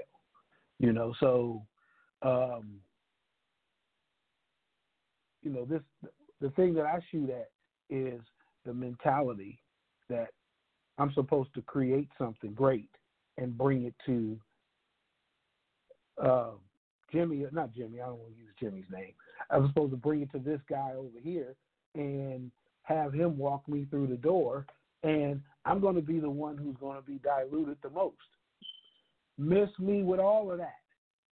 you know? So um, you know this the thing that I shoot at is the mentality that I'm supposed to create something great and bring it to uh, Jimmy, not Jimmy. I don't want to use Jimmy's name. I'm supposed to bring it to this guy over here and have him walk me through the door, and I'm going to be the one who's going to be diluted the most. Miss me with all of that.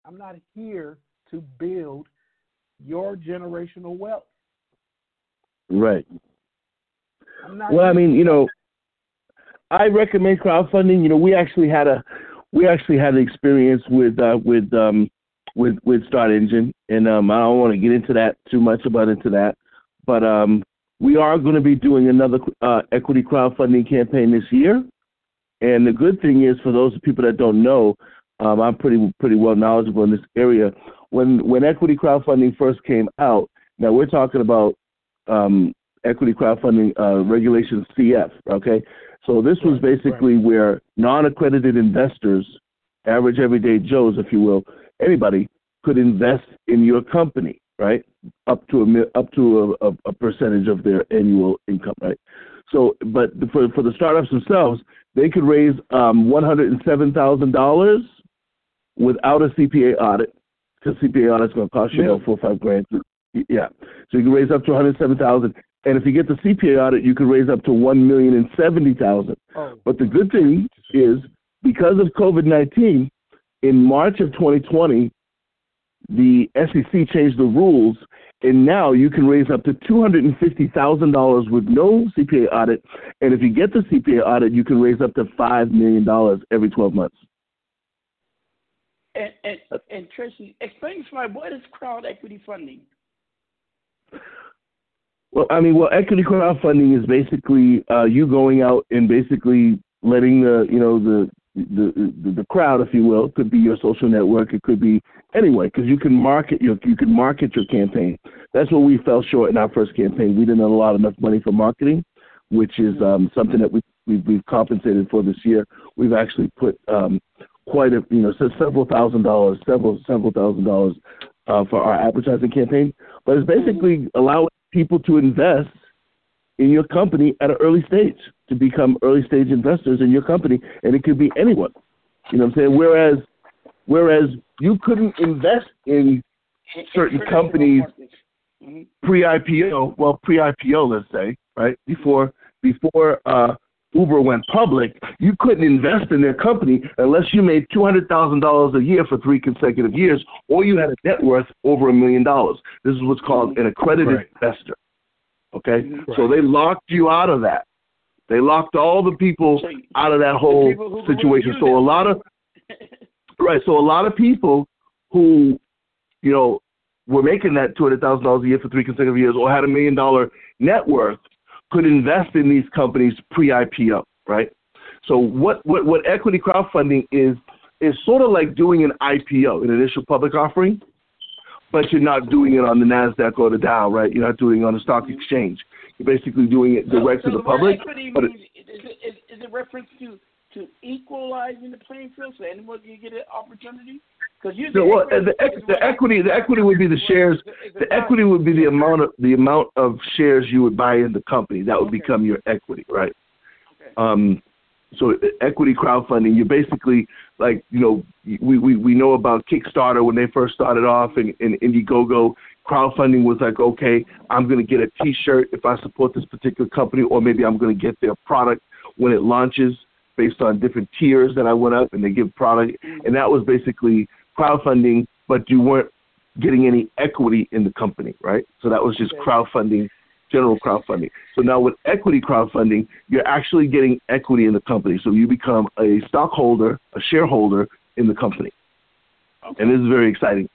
I'm not here to build your generational wealth. Right. Well, I mean, you know, I recommend crowdfunding. You know, we actually had a we actually had an experience with uh, with um, with with Start Engine, and um, I don't want to get into that too much about into that, but um, we are going to be doing another uh, equity crowdfunding campaign this year. And the good thing is, for those people that don't know, um, I'm pretty pretty well knowledgeable in this area. When when equity crowdfunding first came out, now we're talking about um, equity crowdfunding uh, regulation CF. Okay, so this was basically where non-accredited investors, average everyday Joes, if you will, anybody could invest in your company, right? Up to a up to a, a, percentage of their annual income, right? So, but for for the startups themselves, they could raise um, one hundred and seven thousand dollars without a CPA audit, CPA audit is going to cost you about four or five grand. Yeah, so you can raise up to one hundred seven thousand, and if you get the CPA audit, you can raise up to one million and seventy thousand. Oh. But the good thing is, because of COVID nineteen, in March of 2020, the SEC changed the rules, and now you can raise up to two hundred and fifty thousand dollars with no CPA audit, and if you get the CPA audit, you can raise up to five million dollars every twelve months. And, and, and Tracy, explain to me what is crowd equity funding? Well, I mean, well, equity crowdfunding is basically uh, you going out and basically letting the you know the the the, the crowd, if you will, it could be your social network, it could be anyway, because you can market your you can market your campaign. That's what we fell short in our first campaign. We didn't have a lot enough money for marketing, which is um, something that we we've, we've compensated for this year. We've actually put um, quite a you know several thousand dollars, several several thousand dollars uh, for our advertising campaign. But it's basically allowing people to invest in your company at an early stage to become early stage investors in your company, and it could be anyone. You know what I'm saying? Whereas, whereas you couldn't invest in certain companies pre-IPO, well, pre-IPO, let's say, right before before uh, Uber went public, you couldn't invest in their company unless you made two hundred thousand dollars a year for three consecutive years, or you had a net worth over a million dollars. This is what's called an accredited Right. investor. Okay, so they locked you out of that. They locked all the people out of that whole people who could situation. So a lot of right. So a lot of people who, you know, were making that two hundred thousand dollars a year for three consecutive years, or had a million dollar net worth, could invest in these companies pre-IPO, right? So what what what equity crowdfunding is is sort of like doing an IPO, an initial public offering, but you're not doing it on the Nasdaq or the Dow, right? You're not doing it on the stock exchange. You're basically doing it direct so to the public. Equity But it, is, it, is, is it reference to to equalizing the playing field so anyone can get an opportunity? Because you So, well, the, equ- the equity, the equity would be the shares. The equity would be the amount of the amount of shares you would buy in the company. That would become your equity, right? Um, so equity crowdfunding, you're basically like, you know, we, we, we know about Kickstarter when they first started off and, and Indiegogo. Crowdfunding was like, okay, I'm going to get a T-shirt if I support this particular company, or maybe I'm going to get their product when it launches. Based on different tiers that I went up, and they give product, and that was basically crowdfunding, but you weren't getting any equity in the company, right? So that was just crowdfunding, general crowdfunding. So now with equity crowdfunding, you're actually getting equity in the company. So you become a stockholder, a shareholder in the company. And this is very exciting.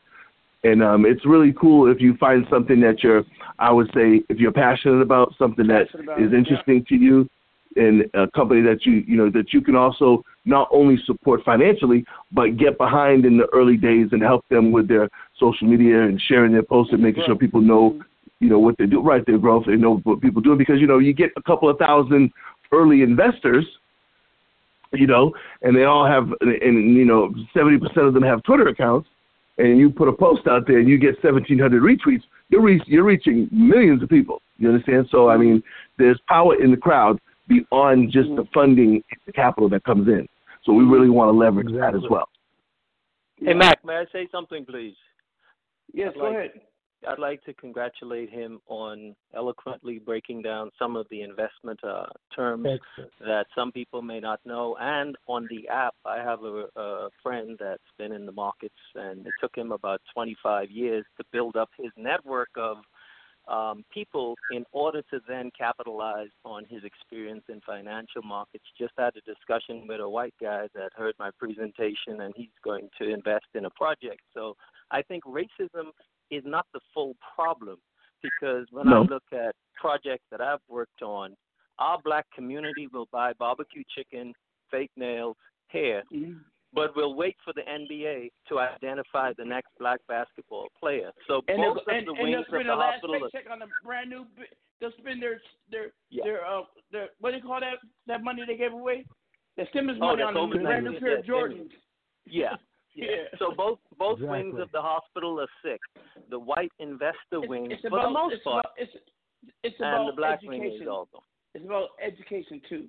And um, it's really cool if you find something that you're, I would say, if you're passionate about something that about is it, interesting to you, and a company that you, you know, that you can also not only support financially, but get behind in the early days and help them with their social media and sharing their posts and making sure people know, you know, what they do, right, their growth, they know what people do, because you know, you get a couple of thousand early investors you know, and they all have, and you know, seventy percent of them have Twitter accounts, and you put a post out there and you get seventeen hundred retweets, you're reach, you're reaching millions of people. You understand? So I mean, there's power in the crowd beyond just the funding, and the capital that comes in. So we really want to leverage that as well. Hey, Mack, may I say something, please? Yes, I'd go like- ahead. I'd like to congratulate him on eloquently breaking down some of the investment uh, terms that some people may not know. And on the app, I have a, a friend that's been in the markets, and it took him about 25 years to build up his network of um, people in order to then capitalize on his experience in financial markets. Just had a discussion with a white guy that heard my presentation, and he's going to invest in a project. So I think racism is not the full problem because when I look at projects that I've worked on, our black community will buy barbecue chicken, fake nails, hair, but we'll wait for the NBA to identify the next black basketball player. So And both they'll, and, of the and they'll wings of spend the their last hospital. are- paycheck on a brand new. They'll spend their their Yeah. their uh their what do you call that that money they gave away? The stimulus Oh, money the on a brand new pair of Jordans. Yeah. Yeah. So both both wings Exactly. of the hospital are sick. The white investor wing, It's for about the most it's part, about, it's it's and about the black education. wing is also. It's about education too.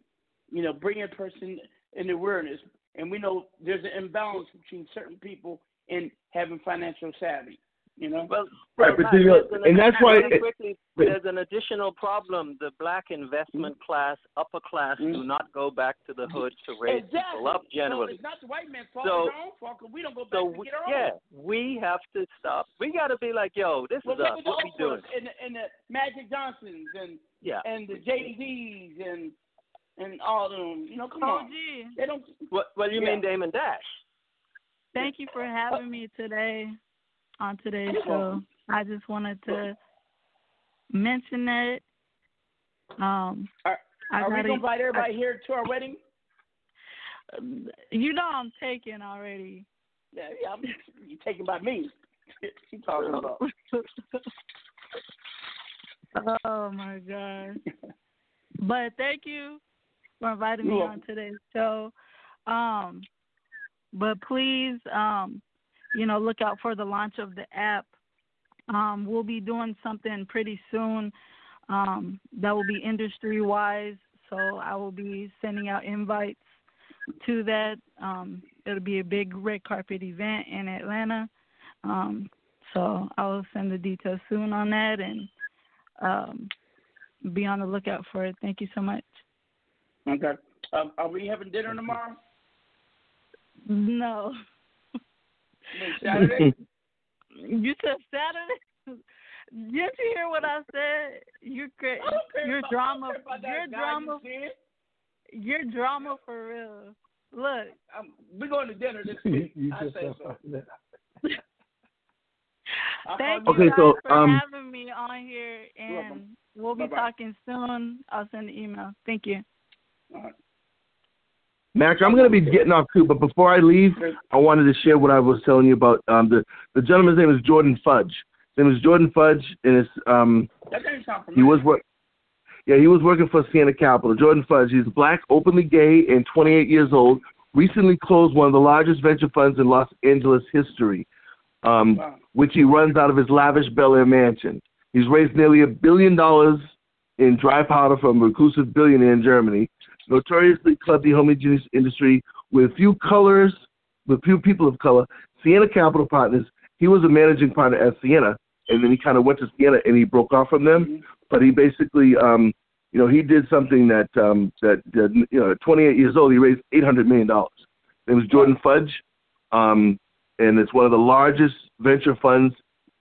You know, bringing a person in awareness, and we know there's an imbalance between certain people and having financial savvy. You know. Well, Right, but Matt, then, there's uh, an- and that's why really it- quickly, but- there's an additional problem. The black investment class, upper class, do not go back to the hood to raise exactly. people up So generally. it's not the white man's fault. So- it's our own fault 'cause we don't go back So to we, get our yeah, own. we have to stop. We got to be like, yo, this Well, is us. What we doing? Oprahs and the, and the Magic Johnsons and Yeah. and the Jay Z's and and all of them. You know, come Oh, on. gee. They don't. What? Well, you Yeah. mean Damon Dash? Thank you for having me today on today's show. I just wanted to mention that. Um, Are, I are we gotta- gonna invite everybody I- here to our wedding? You know I'm taken already. Yeah, yeah. I'm, you taken by me. she talking about. oh my god! But thank you for inviting me on today's show. Um, but please, um, you know, look out for the launch of the app. Um, we'll be doing something pretty soon um, that will be industry wise. So I will be sending out invites to that. Um, it'll be a big red carpet event in Atlanta. Um, so I will send the details soon on that and um, be on the lookout for it. Thank you so much. Okay. Um, are we having dinner tomorrow? No. Saturday? You said Saturday? Didn't you hear what I said? You're cra- I don't care you're about- drama. don't care about that You're guy drama. you said. Drama for real. Look, Um, we're going to dinner this week. you I just say uh, so. thank Okay, you guys so, for um, having me on here, You're welcome. and we'll be Bye-bye. talking soon. I'll send an email. Thank you. Max, I'm going to be getting off too, but before I leave, I wanted to share what I was telling you about. Um, the the gentleman's name is Jordan Fudge. His name is Jordan Fudge, and it's um, That doesn't sound he was work. Yeah, he was working for Siena Capital. Jordan Fudge. He's black, openly gay, and 28 years old. Recently closed one of the largest venture funds in Los Angeles history, um, Wow. which he runs out of his lavish Bel Air mansion. He's raised nearly a billion dollars in dry powder from a reclusive billionaire in Germany. Notoriously clubbed the homogeneous industry with few colors, with few people of color. Siena Capital Partners. He was a managing partner at Siena, and then he kind of went to Siena and he broke off from them. But he basically um, You know, he did something that um, that, that you know, at 28 years old, he raised 800 million dollars. It was Jordan Fudge, um, and it's one of the largest venture funds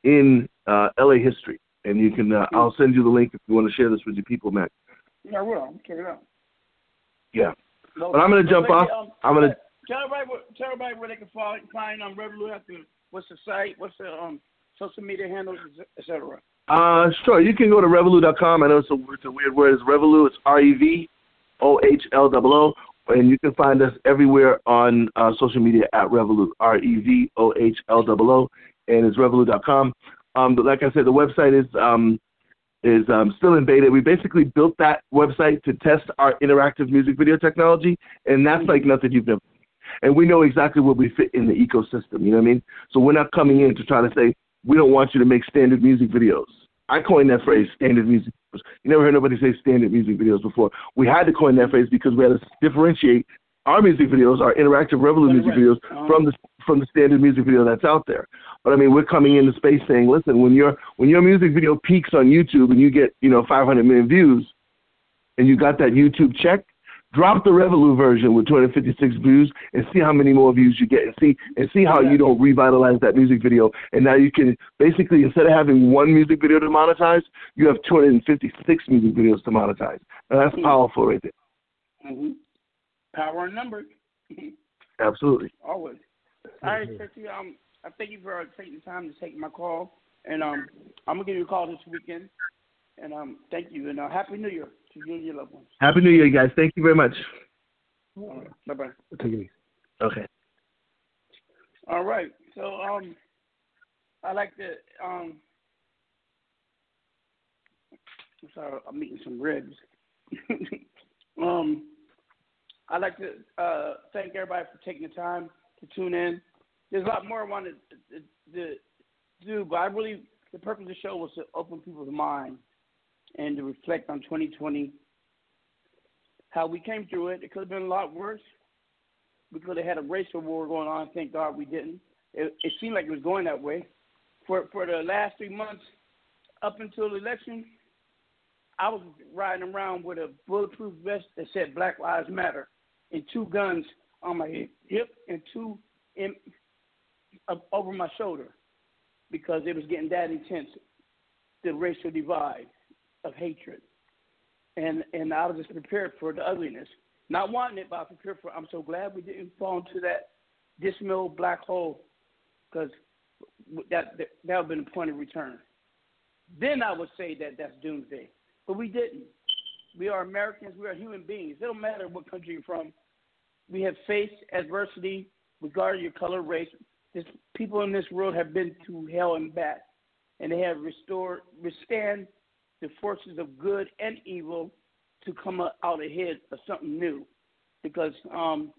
in uh, LA history. And you can, uh, I'll send you the link if you want to share this with your people, Mack. Yeah, I will. Check it out. Yeah. No, But I'm gonna jump off. um, I'm gonna- tell everybody where, tell everybody where they can find find um what's the site, what's the um social media handles, etc. Uh, sure. You can go to Revohloo.com. I know it's a, it's a weird word. It's Revohloo. It's R E V O H L O O. And you can find us everywhere on uh, social media at Revohloo. R E V O H L O O. And it's Revohloo.com. Um, but like I said, the website is um, is um, still in beta. We basically built that website to test our interactive music video technology, and that's like nothing you've never. And we know exactly where we fit in the ecosystem. You know what I mean? So we're not coming in to try to say we don't want you to make standard music videos. I coined that phrase, standard music. videos. You never heard nobody say standard music videos before. We had to coin that phrase because we had to differentiate our music videos, our interactive Revohloo music videos, from the from the standard music video that's out there. But I mean, we're coming into space saying, listen, when your when your music video peaks on YouTube and you get you know 500 million views, and you got that YouTube check, drop the Revohloo version with 256 views and see how many more views you get, and see and see how you don't revitalize that music video. And now you can basically instead of having one music video to monetize, you have 256 music videos to monetize. And that's powerful right there. Mm-hmm. Power in numbers. Absolutely. Always. All right, Tracy. Um, I thank you for taking the time to take my call, and um, I'm gonna give you a call this weekend. And um, thank you, and uh, happy New Year to you and your loved ones. Happy New Year, guys. Thank you very much. Right. Bye bye. Take it easy. Okay. All right. So um, I like to um. I'm sorry, I'm eating some ribs. um, I'd like to uh, thank everybody for taking the time to tune in. There's a lot more I wanted to, to, to do, but I really the purpose of the show was to open people's mind and to reflect on 2020, how we came through it. It could have been a lot worse. We could have had a racial war going on. Thank God we didn't. It, it seemed like it was going that way. For for the last three months, up until the election, I was riding around with a bulletproof vest that said Black Lives Matter and two guns on my hip and two in, over my shoulder because it was getting that intense, the racial divide of hatred. And and I was just prepared for the ugliness. Not wanting it, but I prepared for I'm so glad we didn't fall into that dismal black hole because that, that that would have been a point of return. Then I would say that that's doomsday. But we didn't. We are Americans. We are human beings. It don't matter what country you're from. We have faced adversity, regardless of your color, race. This, people in this world have been through hell and back, and they have restored, withstand the forces of good and evil to come out ahead of something new. Because um,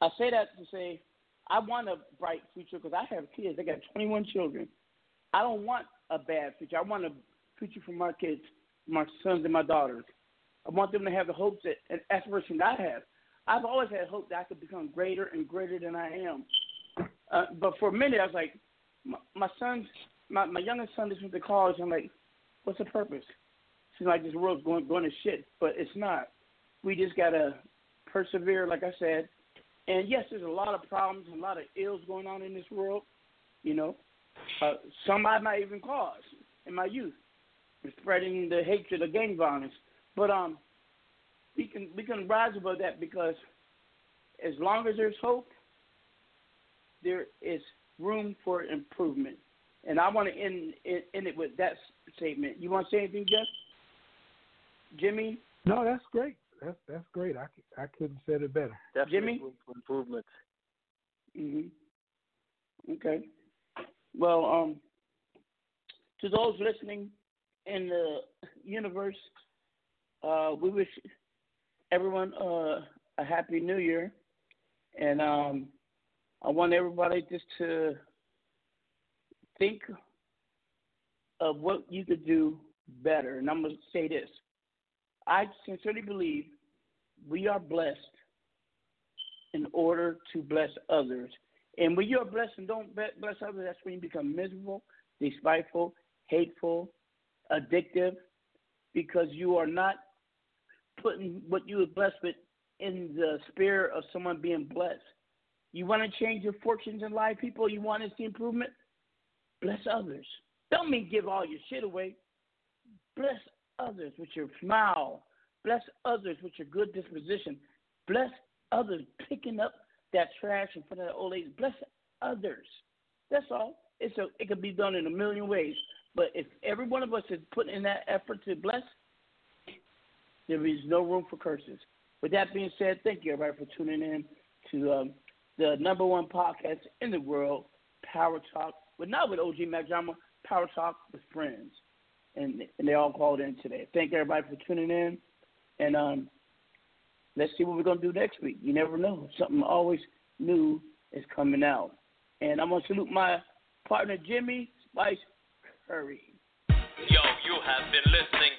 I say that to say I want a bright future because I have kids. I got 21 children. I don't want a bad future. I want a future for my kids, my sons and my daughters. I want them to have the hopes that, and aspirations I have. I've always had hope that I could become greater and greater than I am. Uh, but for a minute, I was like, my, my son's, my, my youngest son just went to college. I'm like, what's the purpose? Seems like this world's going going to shit, but it's not. We just gotta persevere, like I said. And yes, there's a lot of problems a lot of ills going on in this world. You know, uh, some I might even cause in my youth, spreading the hatred of gang violence. But um, we can we can rise above that because as long as there's hope, there is room for improvement. And I want to end, end end it with that statement. You want to say anything, Jeff? Jimmy? No, that's great. That's that's great. I, I couldn't have said it better. Definitely Jimmy? room for improvement. Mhm. Okay. Well, um, to those listening in the universe, uh, we wish everyone uh, a happy New Year, and um, I want everybody just to think of what you could do better. And I'm going to say this: I sincerely believe we are blessed in order to bless others. And when you're blessed and don't bless others, that's when you become miserable, despiteful, hateful, addictive. because you are not putting what you are blessed with in the spirit of someone being blessed. You want to change your fortunes in life, people? You want to see improvement? Bless others. Don't mean give all your shit away. Bless others with your smile. Bless others with your good disposition. Bless others picking up that trash in front of the old ladies. Bless others. That's all. It's a, it could be done in a million ways. But if every one of us is putting in that effort to bless, there is no room for curses. With that being said, thank you everybody for tuning in to um, the number one podcast in the world, Power Talk, but not with OG Mack Drama, Power Talk with friends. And, and they all called in today. Thank everybody for tuning in. And um, let's see what we're going to do next week. You never know. Something always new is coming out. And I'm going to salute my partner, Jimmy Spice Curry. Yo, you have been listening